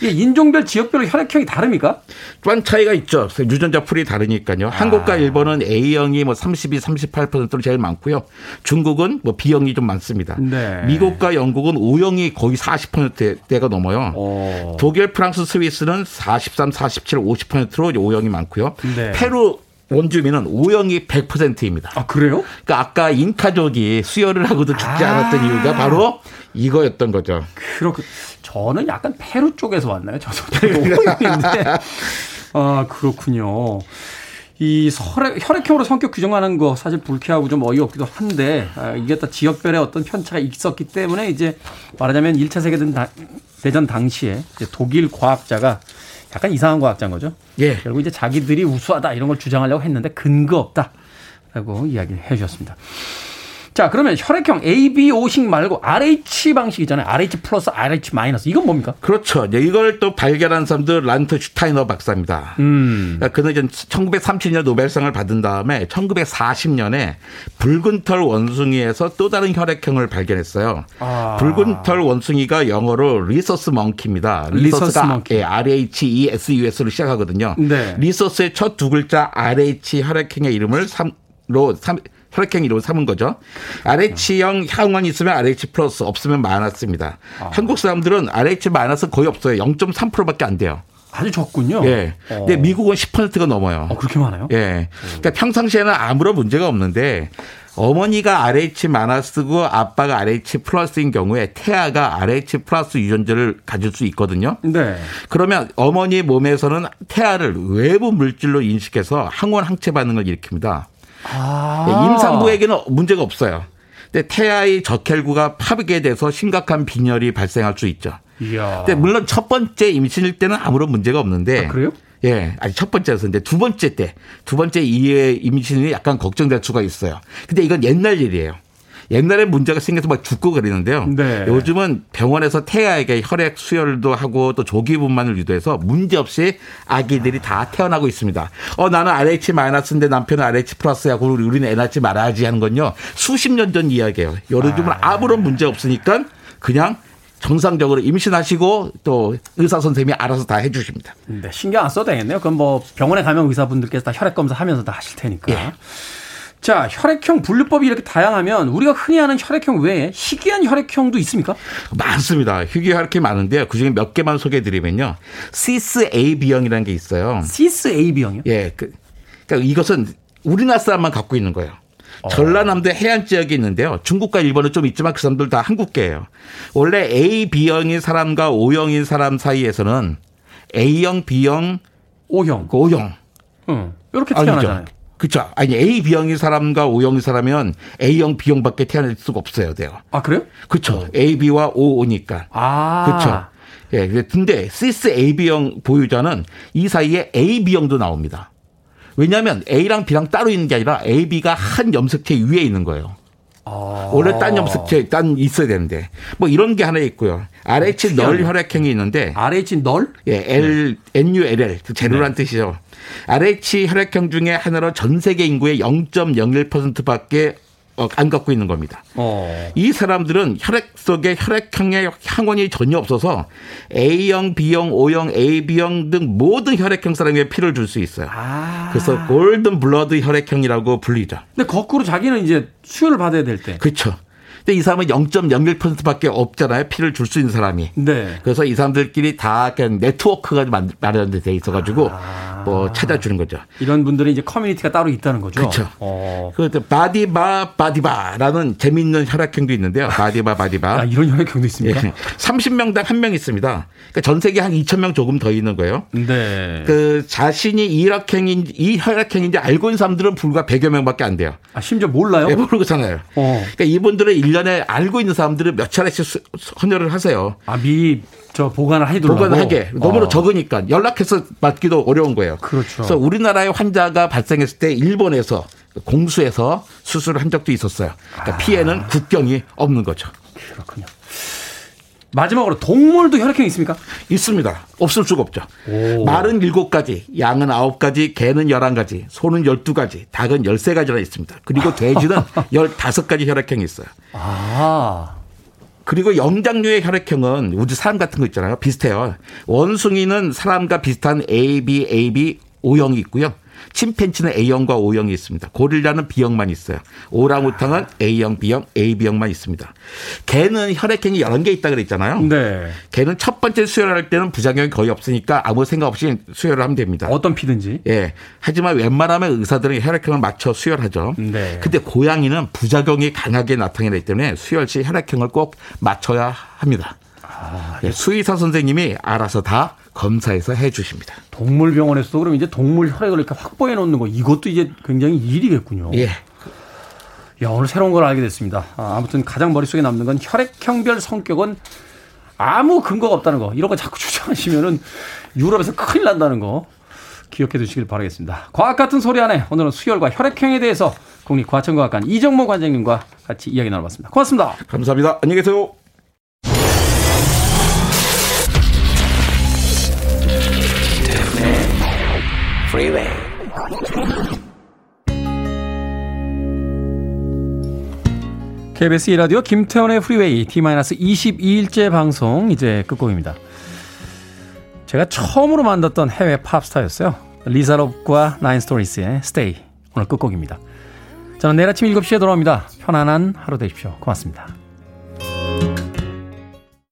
이게 인종별 지역별로 혈액형이 다릅니까? 또한 차이가 있죠. 유전자 풀이 다르니까요. 한국과 일본은 A형이 뭐 32, 38%로 제일 많고요. 중국은 뭐 B형이 좀 많습니다. 네. 미국과 영국은 O형이 거의 40%대가 넘어요. 어. 독일, 프랑스, 스위스는 43, 47, 50%로 O형이 많고요. 네. 페루 원주민은 O형이 100%입니다. 아 그래요? 그러니까 아까 인카족이 수혈을 하고도 죽지 않았던 이유가 바로 이거였던 거죠. 그렇고 저는 약간 페루 쪽에서 왔나요? 저도 페루인데. 아 그렇군요. 이 혈액, 혈액형으로 성격 규정하는 거 사실 불쾌하고 좀 어이없기도 한데 아, 이게 다 지역별의 어떤 편차가 있었기 때문에 이제 말하자면 1차 세계대전 당- 당시에 독일 과학자가 약간 이상한 과학자인 거죠. 예. 결국 이제 자기들이 우수하다 이런 걸 주장하려고 했는데 근거 없다라고 이야기를 해주셨습니다. 자, 그러면 혈액형 A, B, O식 말고 RH 방식이잖아요. RH 플러스, RH 마이너스. 이건 뭡니까? 그렇죠. 이걸 또 발견한 사람도 란트 슈타이너 박사입니다. 음. 그러니까 그는 이제 1930년 노벨상을 받은 다음에 1940년에 붉은 털 원숭이에서 또 다른 혈액형을 발견했어요. 아. 붉은 털 원숭이가 영어로 rhesus monkey입니다. rhesus rhesus가 monkey. 예, R-H-E-S-U-S로 시작하거든요. 네. rhesus의 첫 두 글자 RH 혈액형의 이름을 삼로 삼 혈액형 이름을 삼은 거죠. RH형 항원이 있으면 RH 플러스 없으면 마이너스입니다. 아. 한국 사람들은 RH 마이너스 거의 없어요. 0.3%밖에 안 돼요. 아주 적군요. 예. 근데 어. 미국은 10%가 넘어요. 어, 그렇게 많아요? 예. 그러니까 평상시에는 아무런 문제가 없는데 어머니가 RH 마이너스고 아빠가 RH 플러스인 경우에 태아가 RH 플러스 유전자를 가질 수 있거든요. 네. 그러면 어머니 몸에서는 태아를 외부 물질로 인식해서 항원 항체 반응을 일으킵니다. 아. 임산부에게는 문제가 없어요. 근데 태아의 적혈구가 파괴돼서 심각한 빈혈이 발생할 수 있죠. 이야. 근데 물론 첫 번째 임신일 때는 아무런 문제가 없는데 아, 그래요? 예, 아니 첫 번째였는데 두 번째 때, 두 번째 이해 임신이 약간 걱정될 수가 있어요. 근데 이건 옛날 일이에요. 옛날에 문제가 생겨서 막 죽고 그러는데요. 네. 요즘은 병원에서 태아에게 혈액 수혈도 하고 또 조기 분만을 유도해서 문제 없이 아기들이 다 태어나고 있습니다. 어 나는 RH 마이너스인데 남편은 RH 플러스야. 그리고 우리는 애 낳지 말아야지 하는 건요. 수십 년 전 이야기예요. 요즘은 아무런 문제 없으니까 그냥 정상적으로 임신하시고 또 의사 선생님이 알아서 다 해주십니다. 네, 신경 안 써도 되겠네요. 그럼 뭐 병원에 가면 의사분들께서 다 혈액 검사 하면서 다 하실 테니까. 예. 자, 혈액형 분류법이 이렇게 다양하면 우리가 흔히 아는 혈액형 외에 희귀한 혈액형도 있습니까? 많습니다. 희귀 혈액이 많은데요. 그중에 몇 개만 소개해드리면요. cis AB형이라는 게 있어요. cis AB형이요? 예, 그, 그러니까 이것은 우리나라 사람만 갖고 있는 거예요. 어. 전라남도 해안 지역에 있는데요. 중국과 일본은 좀 있지만 그 사람들 다 한국계예요. 원래 A, B형인 사람과 O형인 사람 사이에서는 A형, B형, O형. 그 O형 응. 이렇게 태어나잖아요. 아니죠. 그렇죠. 아니 A, B형인 사람과 O형인 사람이면 A형, B형밖에 태어날 수가 없어요. 돼요. 아, 그래요? 그렇죠. A, B와 O, O니까. 아. 그렇죠. 예, 근데 시스 AB형 보유자는 이 사이에 AB형도 나옵니다. 왜냐하면 A랑 B랑 따로 있는 게 아니라 AB가 한 염색체 위에 있는 거예요. 아. 원래 딴 염색체 딴 있어야 되는데 뭐 이런 게 하나 있고요. RH 널 혈액형이 있는데 RH 널? 예, L, NULL, 그 제로란 네. 뜻이죠. RH 혈액형 중에 하나로 전 세계 인구의 0.01%밖에 어, 안 갖고 있는 겁니다. 어. 이 사람들은 혈액 속에 혈액형의 항원이 전혀 없어서 A형, B형, O형, AB형 등 모든 혈액형 사람에게 피를 줄 수 있어요. 아. 그래서 golden blood 혈액형이라고 불리죠. 근데 거꾸로 자기는 이제 수혈을 받아야 될 때. 그렇죠. 근데 이 사람은 0.01%밖에 없잖아요. 피를 줄 수 있는 사람이. 네. 그래서 이 사람들끼리 다 그냥 네트워크가 만- 마련돼 돼 있어가지고 아. 뭐 찾아주는 거죠. 이런 분들은 이제 커뮤니티가 따로 있다는 거죠. 그쵸. 어. 그 바디바 바디바라는 재미있는 혈액형도 있는데요. 바디바 바디바. 아, 이런 혈액형도 있습니까? 예. 30명당 한 명 있습니다. 그러니까 전 세계 한 2천 명 조금 더 있는 거예요. 네. 그 자신이 이 혈액형인 이 혈액형인지 알고 있는 사람들은 불과 100여 명밖에 안 돼요. 아, 심지어 몰라요? 예, 모르잖아요. 어. 그러니까 이분들은 1년 에 알고 있는 사람들은 몇 차례씩 수- 헌혈을 하세요. 아, 미리 저 보관을 해두려고. 보관을 하게. 너무 어. 적으니까 연락해서 받기도 어려운 거예요. 그렇죠. 그래서 우리나라에 환자가 발생했을 때 일본에서 공수해서 수술을 한 적도 있었어요. 그러니까 아. 피해는 국경이 없는 거죠. 그렇군요. 마지막으로 동물도 혈액형이 있습니까? 있습니다. 없을 수가 없죠. 오. 말은 7가지, 양은 9가지, 개는 11가지, 소는 12가지, 닭은 13가지나 있습니다. 그리고 돼지는 15가지 혈액형이 있어요. 아. 그리고 영장류의 혈액형은 우리 사람 같은 거 있잖아요. 비슷해요. 원숭이는 사람과 비슷한 AB, AB, O형이 있고요. 침팬치는 A형과 O형이 있습니다. 고릴라는 B형만 있어요. 오랑우탕은 A형, B형, AB형만 있습니다. 개는 혈액형이 여러 개 있다 그랬잖아요. 네. 개는 첫 번째 수혈할 때는 부작용이 거의 없으니까 아무 생각 없이 수혈을 하면 됩니다. 어떤 피든지. 예. 하지만 웬만하면 의사들은 혈액형을 맞춰 수혈하죠. 네. 근데 고양이는 부작용이 강하게 나타나기 때문에 수혈 시 혈액형을 꼭 맞춰야 합니다. 예, 수의사 선생님이 알아서 다 검사해서 해 주십니다. 동물병원에서도 그럼 이제 동물 혈액을 이렇게 확보해 놓는 거 이것도 이제 굉장히 일이겠군요. 예. 야, 오늘 새로운 걸 알게 됐습니다. 아, 아무튼 가장 머릿속에 남는 건 혈액형별 성격은 아무 근거가 없다는 거. 이런 거 자꾸 주장하시면은 유럽에서 큰일 난다는 거 기억해 두시길 바라겠습니다. 과학 같은 소리 안에 오늘은 수혈과 혈액형에 대해서 국립과천과학관 이정모 관장님과 같이 이야기 나눠봤습니다. 고맙습니다. 감사합니다. 안녕히 계세요. Freeway. KBS 1라디오 김태원의 Freeway D-22일째 방송 이제 끝곡입니다. 제가 처음으로 만났던 해외 팝스타였어요. 리사롭과 나인스토리스의 Stay 오늘 끝곡입니다. 저는 내일 아침 7시에 돌아옵니다. 편안한 하루 되십시오. 고맙습니다.